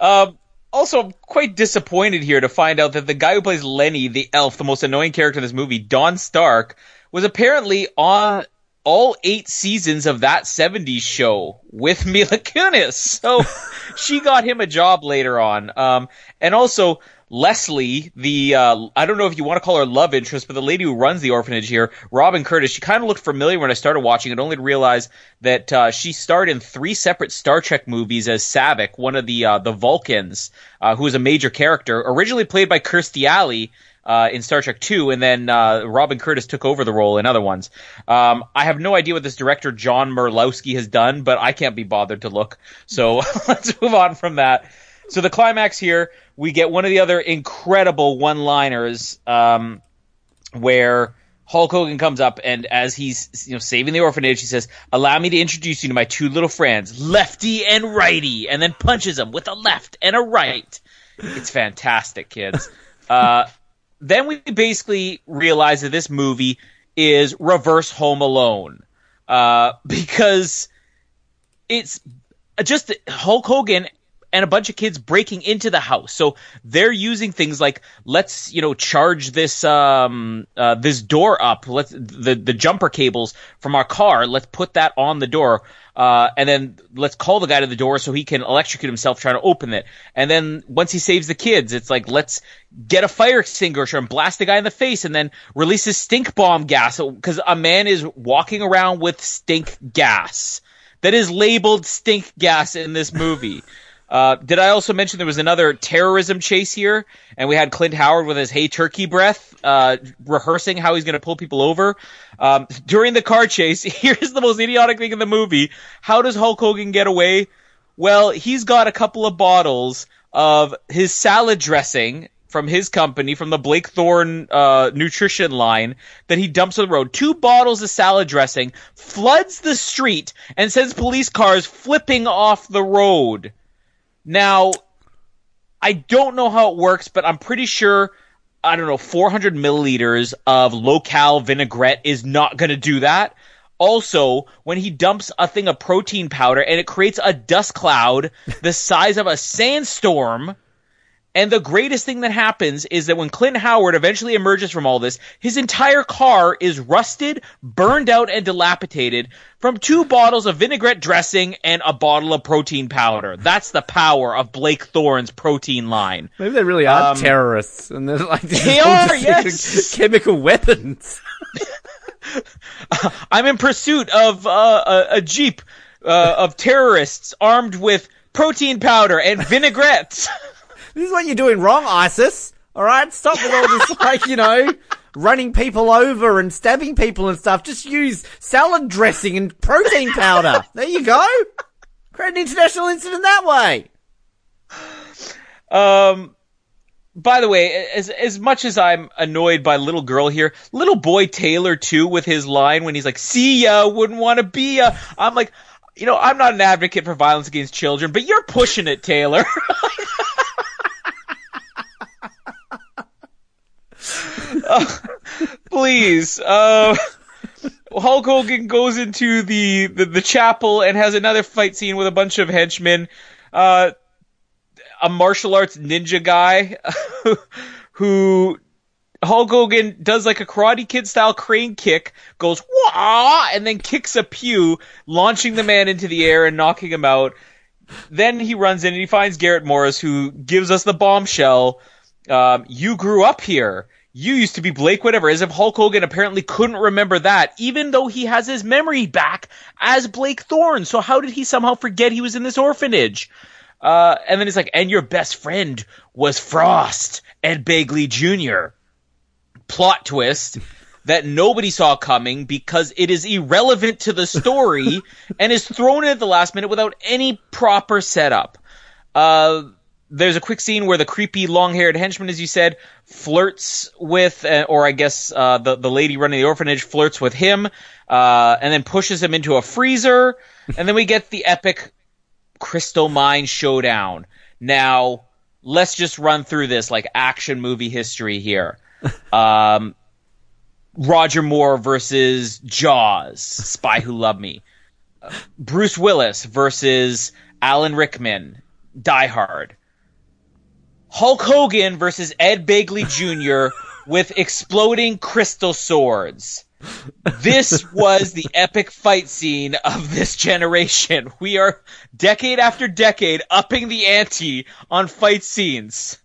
Um, also, I'm quite disappointed here to find out that the guy who plays Lenny, the elf, the most annoying character in this movie, Don Stark, was apparently on all eight seasons of that 70s show with Mila Kunis. So she got him a job later on. Um, and also, Leslie, the, uh, I don't know if you want to call her love interest, but the lady who runs the orphanage here, Robin Curtis, she kind of looked familiar when I started watching it, only to realize that, uh, she starred in three separate Star Trek movies as Saavik, one of the, uh, the Vulcans, uh, who is a major character, originally played by Kirstie Alley, uh, in Star Trek 2, and then uh, Robin Curtis took over the role in other ones. Um, I have no idea what this director John Murlowski has done, but I can't be bothered to look. So let's move on from that. So the climax here, we get one of the other incredible one-liners um, where Hulk Hogan comes up and as he's you know saving the orphanage, he says, "Allow me to introduce you to my two little friends, Lefty and Righty," and then punches them with a left and a right. It's fantastic, kids. Uh, then we basically realize that this movie is reverse Home Alone uh, because it's just Hulk Hogan and a bunch of kids breaking into the house. So they're using things like let's you know charge this um uh, this door up. Let's the the jumper cables from our car. Let's put that on the door. Uh, and then let's call the guy to the door so he can electrocute himself trying to open it. And then once he saves the kids, it's like let's get a fire extinguisher and blast the guy in the face, and then release his stink bomb gas because a man is walking around with stink gas that is labeled stink gas in this movie. Uh, did I also mention there was another terrorism chase here, and we had Clint Howard with his "Hey Turkey" breath, uh, rehearsing how he's going to pull people over um, during the car chase. Here's the most idiotic thing in the movie: How does Hulk Hogan get away? Well, he's got a couple of bottles of his salad dressing from his company, from the Blake Thorne uh, nutrition line, that he dumps on the road. Two bottles of salad dressing, floods the street, and sends police cars flipping off the road. Now, I don't know how it works, but I'm pretty sure, I don't know, 400 milliliters of local vinaigrette is not going to do that. Also, when he dumps a thing of protein powder and it creates a dust cloud the size of a sandstorm, and the greatest thing that happens is that when Clint Howard eventually emerges from all this, his entire car is rusted, burned out, and dilapidated from two bottles of vinaigrette dressing and a bottle of protein powder. That's the power of Blake Thorne's protein line. Maybe they really are Um, terrorists, and they're like They are, yes. chemical weapons. I'm in pursuit of uh, a, a jeep uh, of terrorists armed with protein powder and vinaigrettes. This is what you're doing wrong, ISIS. All right, stop with all this, like you know, running people over and stabbing people and stuff. Just use salad dressing and protein powder. There you go. Create an international incident that way. Um, by the way, as as much as I'm annoyed by little girl here, little boy Taylor too, with his line when he's like, "See ya, wouldn't want to be ya." I'm like, you know, I'm not an advocate for violence against children, but you're pushing it, Taylor. Please, uh, Hulk Hogan goes into the, the the chapel and has another fight scene with a bunch of henchmen. Uh, a martial arts ninja guy who Hulk Hogan does like a Karate Kid style crane kick, goes wah, and then kicks a pew, launching the man into the air and knocking him out. Then he runs in and he finds Garrett Morris, who gives us the bombshell. Um, you grew up here. You used to be Blake whatever, as if Hulk Hogan apparently couldn't remember that, even though he has his memory back as Blake Thorne. So how did he somehow forget he was in this orphanage? Uh, and then it's like, and your best friend was Frost and Begley Jr. Plot twist that nobody saw coming because it is irrelevant to the story and is thrown in at the last minute without any proper setup. Uh, there's a quick scene where the creepy long-haired henchman, as you said, flirts with, uh, or I guess uh, the the lady running the orphanage flirts with him, uh, and then pushes him into a freezer, and then we get the epic crystal mine showdown. Now, let's just run through this like action movie history here. Um, Roger Moore versus Jaws, Spy Who Loved Me. Uh, Bruce Willis versus Alan Rickman, Die Hard. Hulk Hogan versus Ed Begley Jr. with exploding crystal swords. This was the epic fight scene of this generation. We are decade after decade upping the ante on fight scenes.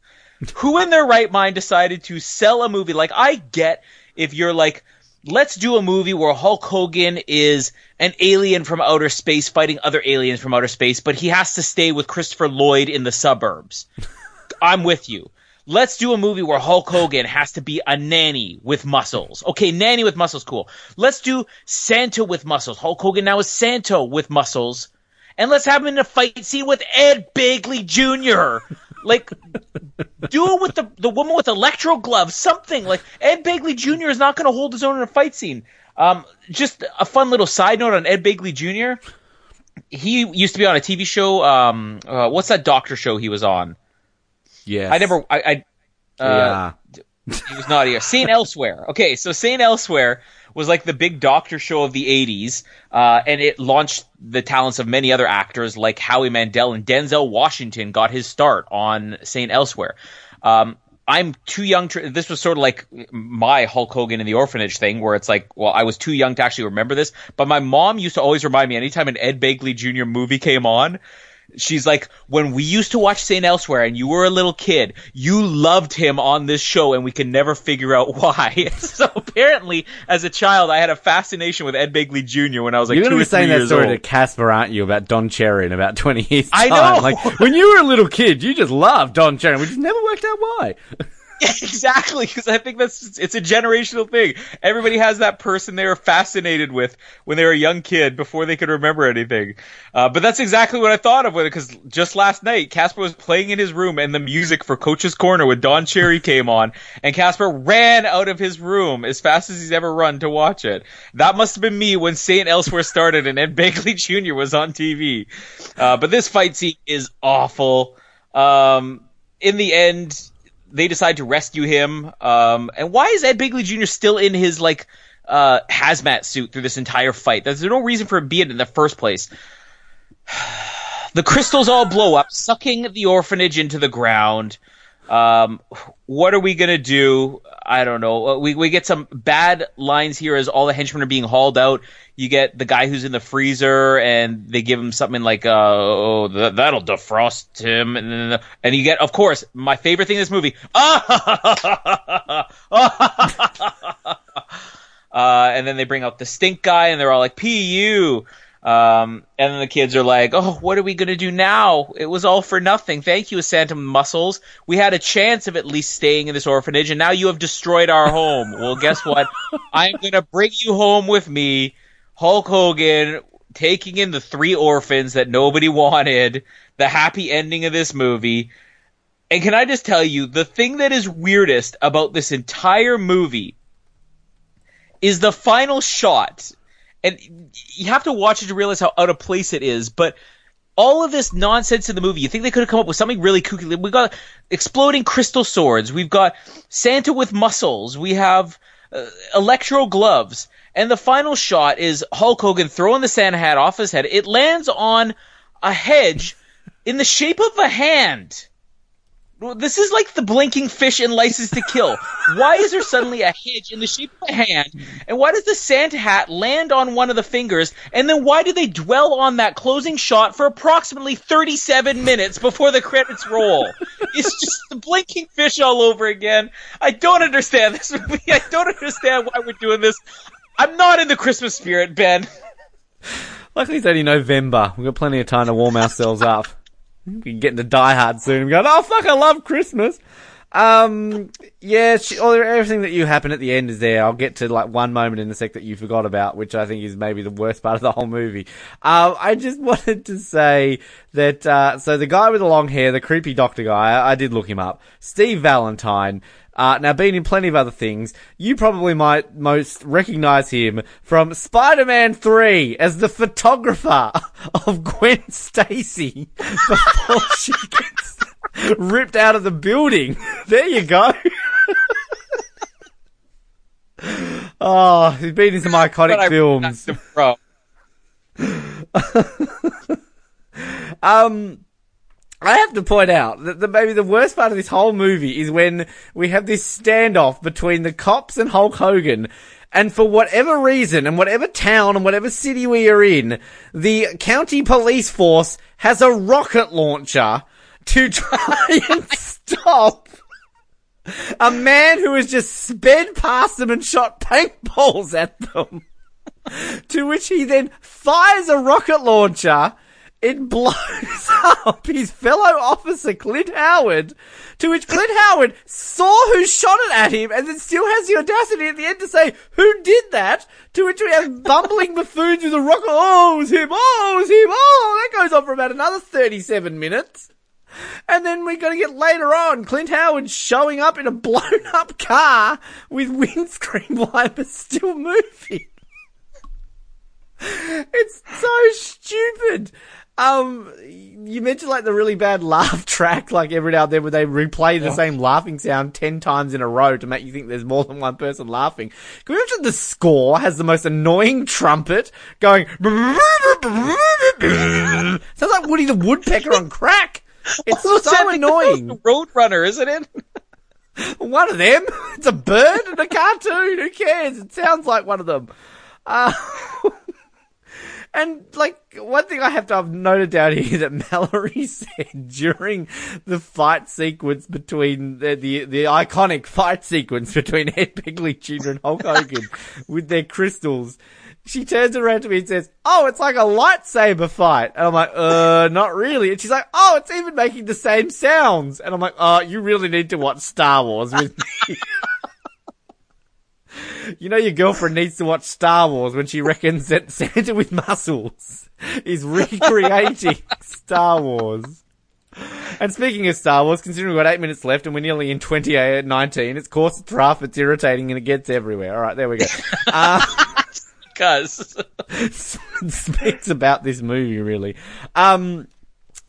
Who in their right mind decided to sell a movie? Like, I get if you're like, let's do a movie where Hulk Hogan is an alien from outer space fighting other aliens from outer space, but he has to stay with Christopher Lloyd in the suburbs. I'm with you. Let's do a movie where Hulk Hogan has to be a nanny with muscles. Okay, nanny with muscles, cool. Let's do Santa with muscles. Hulk Hogan now is Santa with muscles. And let's have him in a fight scene with Ed Begley Jr. Like, do it with the, the woman with electro gloves, something. Like, Ed Begley Jr. is not going to hold his own in a fight scene. Um, just a fun little side note on Ed Begley Jr. He used to be on a TV show. Um, uh, what's that doctor show he was on? Yeah. I never. I. I uh, yeah. he was not here. St. Elsewhere. Okay, so St. Elsewhere was like the big doctor show of the 80s, uh, and it launched the talents of many other actors like Howie Mandel and Denzel Washington got his start on St. Elsewhere. Um, I'm too young to. This was sort of like my Hulk Hogan in the orphanage thing, where it's like, well, I was too young to actually remember this. But my mom used to always remind me anytime an Ed Begley Jr. movie came on, She's like, when we used to watch St. Elsewhere and you were a little kid, you loved him on this show and we can never figure out why. so apparently, as a child, I had a fascination with Ed Begley Jr. when I was like You're two or be saying that story old. to Casper, aren't you, about Don Cherry in about 20 years I know. Like, when you were a little kid, you just loved Don Cherry. We just never worked out why. exactly, because I think that's it's a generational thing. Everybody has that person they were fascinated with when they were a young kid before they could remember anything. Uh, but that's exactly what I thought of with it. Because just last night, Casper was playing in his room, and the music for Coach's Corner with Don Cherry came on, and Casper ran out of his room as fast as he's ever run to watch it. That must have been me when Saint Elsewhere started and Ed Begley Jr. was on TV. Uh, but this fight scene is awful. Um, in the end, they decide to rescue him. Um, and why is Ed Begley Jr. still in his like uh, hazmat suit through this entire fight? There's no reason for him being in the first place. the crystals all blow up, sucking the orphanage into the ground. Um, what are we gonna do? I don't know. Uh, We we get some bad lines here as all the henchmen are being hauled out. You get the guy who's in the freezer, and they give him something like, uh, "Oh, th- that'll defrost him," and and you get, of course, my favorite thing in this movie. uh, and then they bring out the stink guy, and they're all like, "Pu." Um, and then the kids are like, "Oh, what are we gonna do now? It was all for nothing. Thank you, Santa Muscles. We had a chance of at least staying in this orphanage, and now you have destroyed our home. well, guess what? I'm gonna bring you home with me, Hulk Hogan, taking in the three orphans that nobody wanted. The happy ending of this movie." And can I just tell you, the thing that is weirdest about this entire movie is the final shot. And you have to watch it to realize how out of place it is, but all of this nonsense in the movie, you think they could have come up with something really kooky. We've got exploding crystal swords. We've got Santa with muscles. We have uh, electro gloves. And the final shot is Hulk Hogan throwing the Santa hat off his head. It lands on a hedge in the shape of a hand. This is like the blinking fish in License to Kill. Why is there suddenly a hedge in the shape of a hand? And why does the Santa hat land on one of the fingers? And then why do they dwell on that closing shot for approximately 37 minutes before the credits roll? It's just the blinking fish all over again. I don't understand this movie. I don't understand why we're doing this. I'm not in the Christmas spirit, Ben. Luckily, it's only November. We've got plenty of time to warm ourselves up. We can get into Die Hard soon and go, oh, fuck, I love Christmas. Um, yeah, she, all, everything that you happen at the end is there. I'll get to like one moment in a sec that you forgot about, which I think is maybe the worst part of the whole movie. Um, I just wanted to say that, uh, so the guy with the long hair, the creepy doctor guy, I, I did look him up. Steve Valentine. Uh, now being in plenty of other things, you probably might most recognize him from Spider-Man 3 as the photographer of Gwen Stacy before she gets ripped out of the building. There you go. oh, he's been in some iconic films. Um, I have to point out that the, maybe the worst part of this whole movie is when we have this standoff between the cops and Hulk Hogan. And for whatever reason, and whatever town and whatever city we are in, the county police force has a rocket launcher to try and stop a man who has just sped past them and shot paintballs at them. to which he then fires a rocket launcher. It blows up his fellow officer Clint Howard, to which Clint Howard saw who shot it at him and then still has the audacity at the end to say, who did that? To which we have bumbling buffoons with a rocket, oh, it was him, oh, it was him, oh, that goes on for about another 37 minutes. And then we're going to get later on Clint Howard showing up in a blown up car with windscreen wipers still moving. It's so stupid. Um, you mentioned like the really bad laugh track, like every now and then where they replay the same laughing sound 10 times in a row to make you think there's more than one person laughing. Can we imagine the score has the most annoying trumpet going, sounds like Woody the Woodpecker on crack. It's so annoying. Roadrunner, isn't it? One of them. It's a bird and a cartoon. Who cares? It sounds like one of them. Uh, and like one thing I have to have noted down here that Mallory said during the fight sequence between the the, the iconic fight sequence between Ed Begley Jr. and Hulk Hogan with their crystals. She turns around to me and says, "Oh, it's like a lightsaber fight." And I'm like, "Uh, not really." And she's like, "Oh, it's even making the same sounds." And I'm like, "Oh, you really need to watch Star Wars with me." You know your girlfriend needs to watch Star Wars when she reckons that Santa with muscles is recreating Star Wars. And speaking of Star Wars, considering we've got eight minutes left and we're nearly in 2019, it's course it's rough, it's irritating, and it gets everywhere. Alright, there we go. Uh, Because speaks about this movie, really. Um,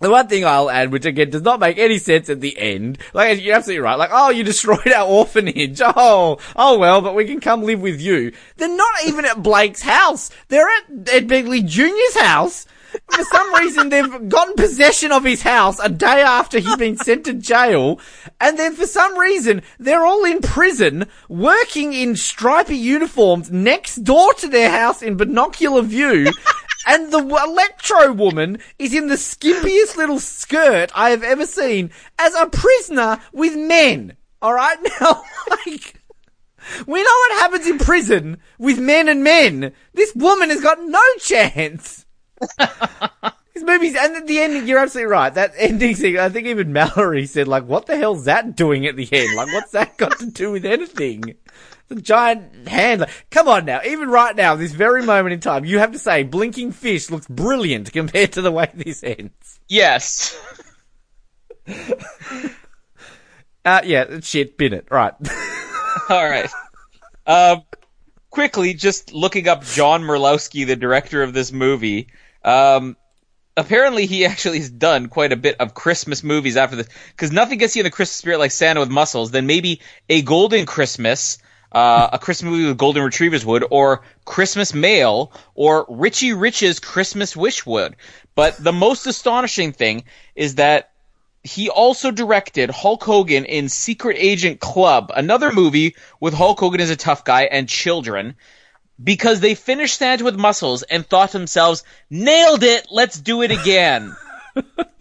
the one thing I'll add, which again does not make any sense at the end, like you're absolutely right, like, oh, you destroyed our orphanage. Oh, oh well, but we can come live with you. They're not even at Blake's house. They're at Ed Begley Jr.'s house. For some reason, they've gotten possession of his house a day after he's been sent to jail, and then for some reason, they're all in prison, working in stripy uniforms next door to their house in binocular view, and the electro woman is in the skimpiest little skirt I have ever seen as a prisoner with men. Alright? Now, like, we know what happens in prison with men and men. This woman has got no chance. These movies, and at the end, you're absolutely right. That ending scene, I think even Mallory said, like, what the hell's that doing at the end? Like, what's that got to do with anything? The giant hand. Like, come on now. Even right now, this very moment in time, you have to say, Blinking Fish looks brilliant compared to the way this ends. yes, Uh, yeah, shit, bin it. Right. all right. Um, quickly, just looking up John Murlowski, the director of this movie. Um, apparently, he actually has done quite a bit of Christmas movies after this, because nothing gets you in the Christmas spirit like Santa with muscles. Then maybe a Golden Christmas. Uh, a Christmas movie with golden retrievers would, or Christmas Mail, or Richie Rich's Christmas Wish would. But the most astonishing thing is that he also directed Hulk Hogan in Secret Agent Club, another movie with Hulk Hogan as a tough guy and children, because they finished Santa with Muscles and thought to themselves, nailed it, let's do it again.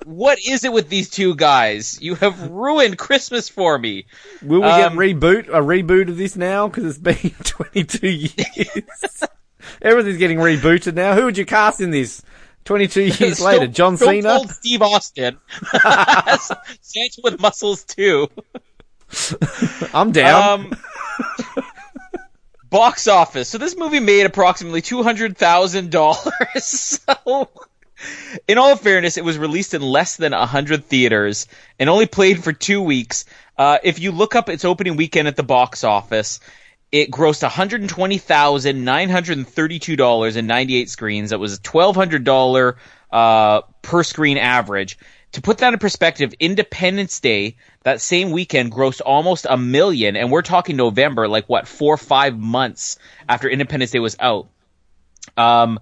What is it with these two guys? You have ruined Christmas for me. Will we Um, get reboot a reboot of this now? Because it's been 22 years. Everything's getting rebooted now. Who would you cast in this? 22 years later, John Stone Cena. Steve Austin. Santa with Muscles too. I'm down. Um, box office. So this movie made approximately two hundred thousand dollars. So, in all fairness, it was released in less than hundred theaters and only played for two weeks. Uh, if you look up its opening weekend at the box office, it grossed one hundred twenty thousand nine hundred thirty-two dollars and ninety-eight screens. That was a twelve hundred dollar uh, per screen average. To put that in perspective, Independence Day that same weekend grossed almost a million, and we're talking November, like what four or five months after Independence Day was out. Um,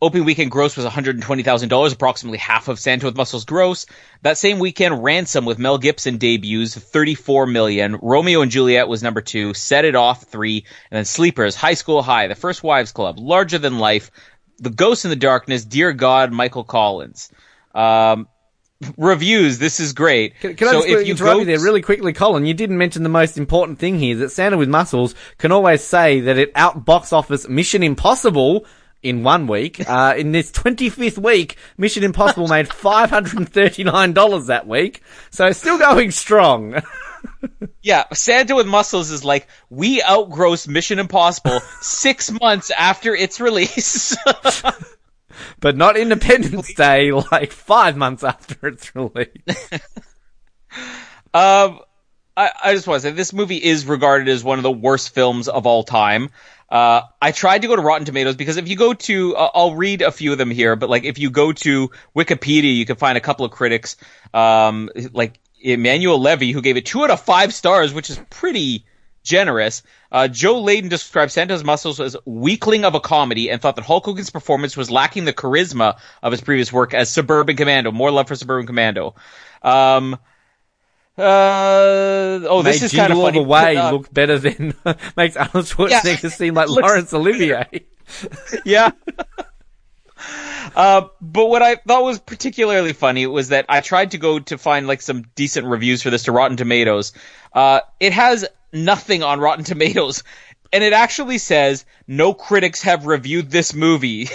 opening weekend gross was $120,000, approximately half of Santa with Muscles gross. That same weekend, Ransom with Mel Gibson debuts, 34 million. Romeo and Juliet was number two. Set It Off three, and then Sleepers, High School High, The First Wives Club, Larger Than Life, The Ghost in the Darkness, Dear God, Michael Collins. Um, reviews. This is great. Can, can so I just if you interrupt go you there really quickly, Colin? You didn't mention the most important thing here, that Santa with Muscles can always say that it out box office Mission Impossible in one week. Uh, in this 25th week, Mission Impossible made $539 that week. So still going strong. Yeah, Santa with Muscles is like we outgrossed Mission Impossible six months after its release. but not Independence Day, like five months after its release. um, I, I just want to say this movie is regarded as one of the worst films of all time. Uh, I tried to go to Rotten Tomatoes because if you go to, uh, I'll read a few of them here, but like if you go to Wikipedia, you can find a couple of critics, um, like Emanuel Levy, who gave it two out of five stars, which is pretty generous. Uh, Joe Leydon described Santa's Muscles as weakling of a comedy and thought that Hulk Hogan's performance was lacking the charisma of his previous work as Suburban Commando. More love for Suburban Commando. Um, uh, oh, this Made is kind of funny. All the way Uh, look better than makes Arnold Schwarzenegger Yeah. seem like Laurence Olivier. yeah. Uh, but what I thought was particularly funny was that I tried to go to find like some decent reviews for this to Rotten Tomatoes. Uh, it has nothing on Rotten Tomatoes, and it actually says no critics have reviewed this movie.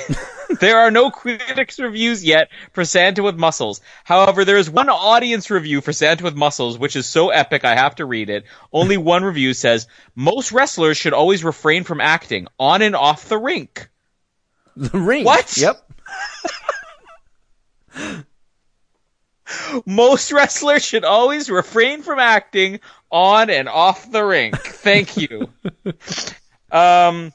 There are no critics reviews yet for Santa with Muscles. However, there is one audience review for Santa with Muscles, which is so epic I have to read it. Only one review says most wrestlers should always refrain from acting on and off the rink. The ring. What? Yep. Most wrestlers should always refrain from acting on and off the rink. Thank you. um,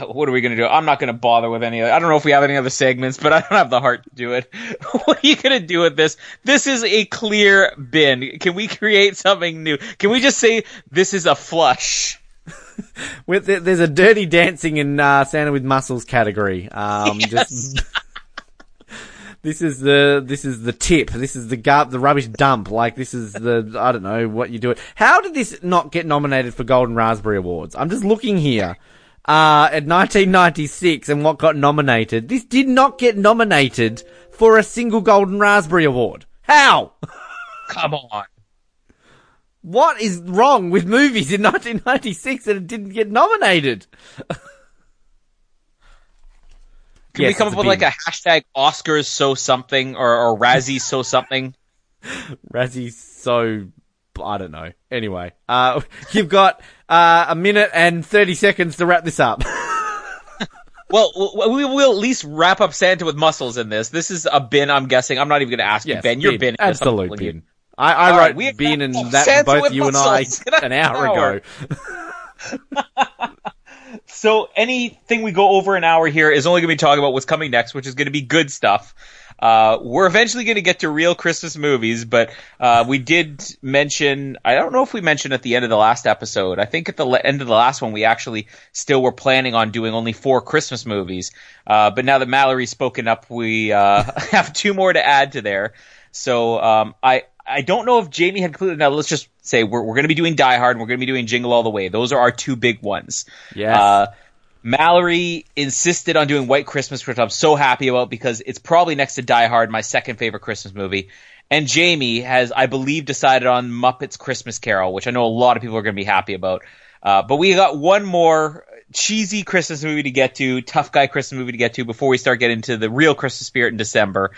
what are we gonna do? I'm not gonna bother with any. I don't know if we have any other segments, but I don't have the heart to do it. what are you gonna do with this? This is a clear bin. Can we create something new? Can we just say this is a flush? With there- there's a dirty dancing in uh, Santa with Muscles category. Um, just this is the this is the tip. This is the gar- the rubbish dump. Like this is the I don't know what you do it. How did this not get nominated for Golden Raspberry Awards? I'm just looking here. Uh, at 1996 and what got nominated. This did not get nominated for a single Golden Raspberry Award. How? Come on. What is wrong with movies in 1996 that it didn't get nominated? Can Yes, we come up with like a hashtag Oscars so something or, or Razzie so something? Razzie so I don't know. Anyway, uh, you've got uh, a minute and thirty seconds to wrap this up. Well, we will at least wrap up Santa with muscles in this. This is a bin, I'm guessing. I'm not even going to ask you, Ben. You're bin. absolute bin. I, I wrote right, bin and that Santa both you and I an hour hour. ago. So anything we go over an hour here is only going to be talking about what's coming next, which is going to be good stuff. Uh, we're eventually going to get to real Christmas movies, but uh, we did mention. I don't know if we mentioned at the end of the last episode. I think at the end of the last one, we actually still were planning on doing only four Christmas movies. Uh, but now that Mallory's spoken up, we uh, have two more to add to there. So um, I I don't know if Jamie had included. Now let's just say we're we're going to be doing Die Hard and we're going to be doing Jingle All the Way. Those are our two big ones. Yes. Mallory insisted on doing White Christmas, which I'm so happy about because it's probably next to Die Hard, my second favorite Christmas movie. And Jamie has, I believe, decided on Muppets Christmas Carol, which I know a lot of people are going to be happy about. Uh, but we got one more cheesy Christmas movie to get to, tough guy Christmas movie to get to before we start getting into the real Christmas spirit in December.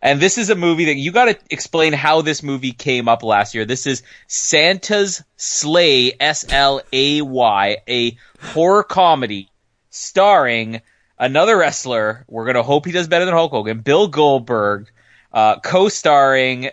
And this is a movie that you got to explain how this movie came up last year. This is Santa's Slay, S L A Y, a horror comedy starring another wrestler. We're going to hope he does better than Hulk Hogan, Bill Goldberg, uh, co starring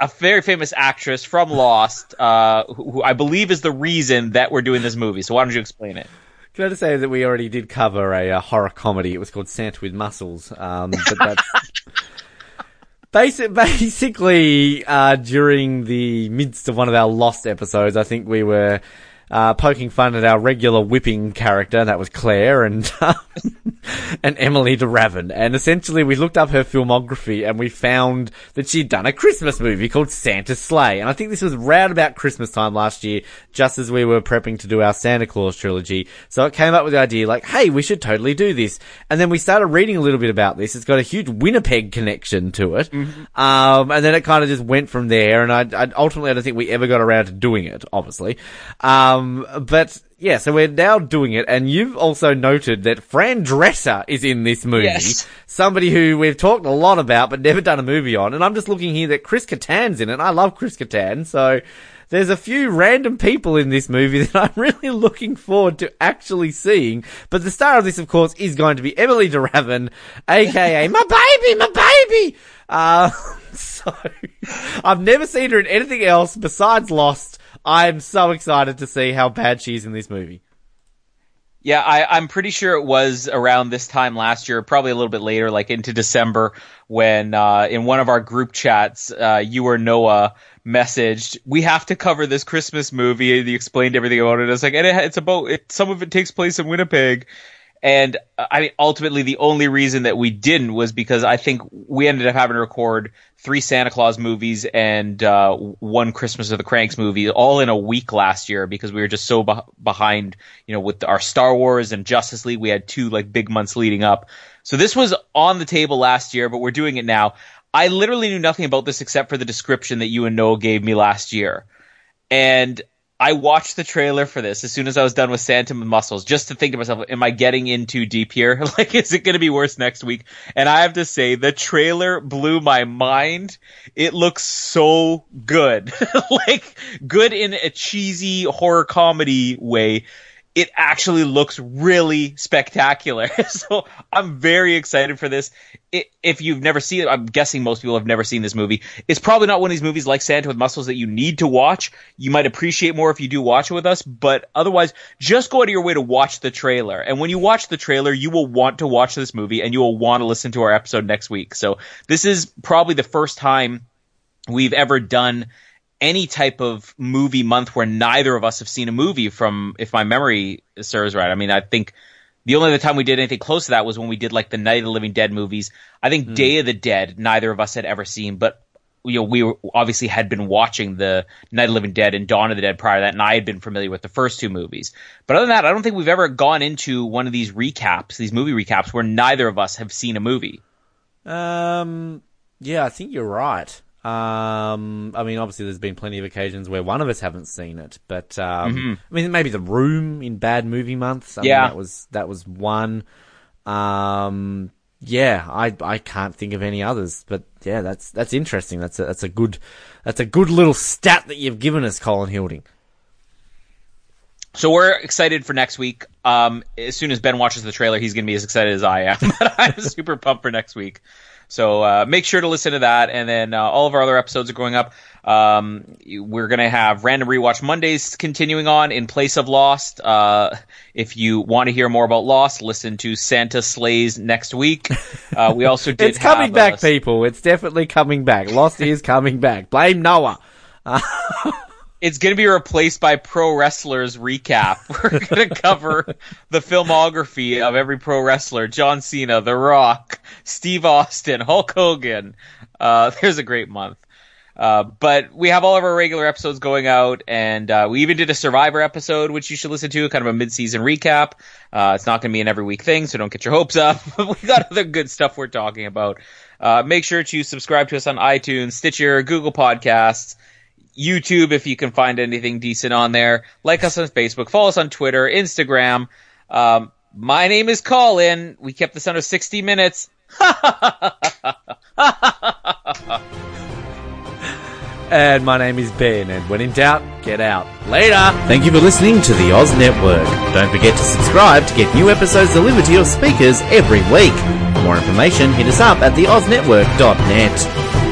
a very famous actress from Lost, uh, who, who I believe is the reason that we're doing this movie. So why don't you explain it? Can I just say that we already did cover a, uh, horror comedy? It was called Santa with Muscles. Um, but that's basic, basically uh, during the midst of one of our Lost episodes. I think we were uh, poking fun at our regular whipping character. That was Claire and um, and Emilie de Ravin. And essentially, we looked up her filmography and we found that she'd done a Christmas movie called Santa Slay. And I think this was round about Christmas time last year, just as we were prepping to do our Santa Claus trilogy. So it came up with the idea like, hey, we should totally do this. And then we started reading a little bit about this. It's got a huge Winnipeg connection to it. Mm-hmm. Um, and then it kind of just went from there. And I, I, ultimately, I don't think we ever got around to doing it, obviously. Um, but yeah, so we're now doing it, and you've also noted that Fran Drescher is in this movie. Yes. Somebody who we've talked a lot about, but never done a movie on. And I'm just looking here that Chris Kattan's in it. I love Chris Kattan, so there's a few random people in this movie that I'm really looking forward to actually seeing. But the star of this, of course, is going to be Emilie de Ravin, aka my baby, my baby. Uh, so I've never seen her in anything else besides Lost. I'm so excited to see how bad she is in this movie. Yeah, I, am pretty sure it was around this time last year, probably a little bit later, like into December, when uh, in one of our group chats, uh, you or Noah messaged, "We have to cover this Christmas movie." You explained everything about it. I was like, and it, it's about it, some of it takes place in Winnipeg, and uh, I mean, ultimately, the only reason that we didn't was because I think we ended up having to record three Santa Claus movies and uh, one Christmas of the Kranks movie all in a week last year because we were just so be- behind, you know, with our Star Wars and Justice League. We had two like big months leading up. So this was on the table last year, but we're doing it now. I literally knew nothing about this except for the description that you and Noah gave me last year. And I watched the trailer for this as soon as I was done with Santa with Muscles, just to think to myself, am I getting in too deep here? like, is it going to be worse next week? And I have to say, the trailer blew my mind. It looks so good. like, good in a cheesy horror comedy way it actually looks really spectacular. so I'm very excited for this. It, if you've never seen it, I'm guessing most people have never seen this movie. It's probably not one of these movies like Santa with Muscles that you need to watch. You might appreciate more if you do watch it with us, but otherwise, just go out of your way to watch the trailer. And when you watch the trailer, you will want to watch this movie and you will want to listen to our episode next week. So this is probably the first time we've ever done any type of movie month where neither of us have seen a movie from, if my memory serves right. I mean, I think the only other time we did anything close to that was when we did like the Night of the Living Dead movies. I think mm. Day of the Dead, neither of us had ever seen, but you know, we were, obviously had been watching the Night of the Living Dead and Dawn of the Dead prior to that, and I had been familiar with the first two movies. But other than that, I don't think we've ever gone into one of these recaps, these movie recaps, where neither of us have seen a movie. Um, yeah, I think you're right. Um, I mean, obviously, there's been plenty of occasions where one of us haven't seen it, but um, mm-hmm. I mean, maybe The Room in bad movie months. I yeah, mean, that was that was one. Um, yeah, I I can't think of any others, but yeah, that's that's interesting. That's a, that's a good that's a good little stat that you've given us, Colin Hilding. So we're excited for next week. Um, as soon as Ben watches the trailer, he's going to be as excited as I am. I'm super pumped for next week. So uh, make sure to listen to that, and then uh, all of our other episodes are going up. Um, we're gonna have random rewatch Mondays continuing on in place of Lost. Uh, if you want to hear more about Lost, listen to Santa's Slay next week. Uh, we also did. it's coming back, people. It's definitely coming back. Lost is coming back. Blame Noah. it's going to be replaced by pro wrestlers recap. We're going to cover the filmography of every pro wrestler: John Cena, The Rock, Steve Austin, Hulk Hogan. Uh, there's a great month. Uh, but we have all of our regular episodes going out, and uh, we even did a Survivor episode, which you should listen to, kind of a mid-season recap. Uh, it's not going to be an every week thing, so don't get your hopes up. we got other good stuff we're talking about. Uh, make sure to subscribe to us on iTunes, Stitcher, Google Podcasts, YouTube if you can find anything decent on there. Like us on Facebook, follow us on Twitter, Instagram. Um, my name is Colin. We kept this under 60 minutes. and my name is Ben, and when in doubt, get out. Later! Thank you for listening to the Oz Network. Don't forget to subscribe to get new episodes delivered to your speakers every week. For more information, hit us up at theoznetwork.net.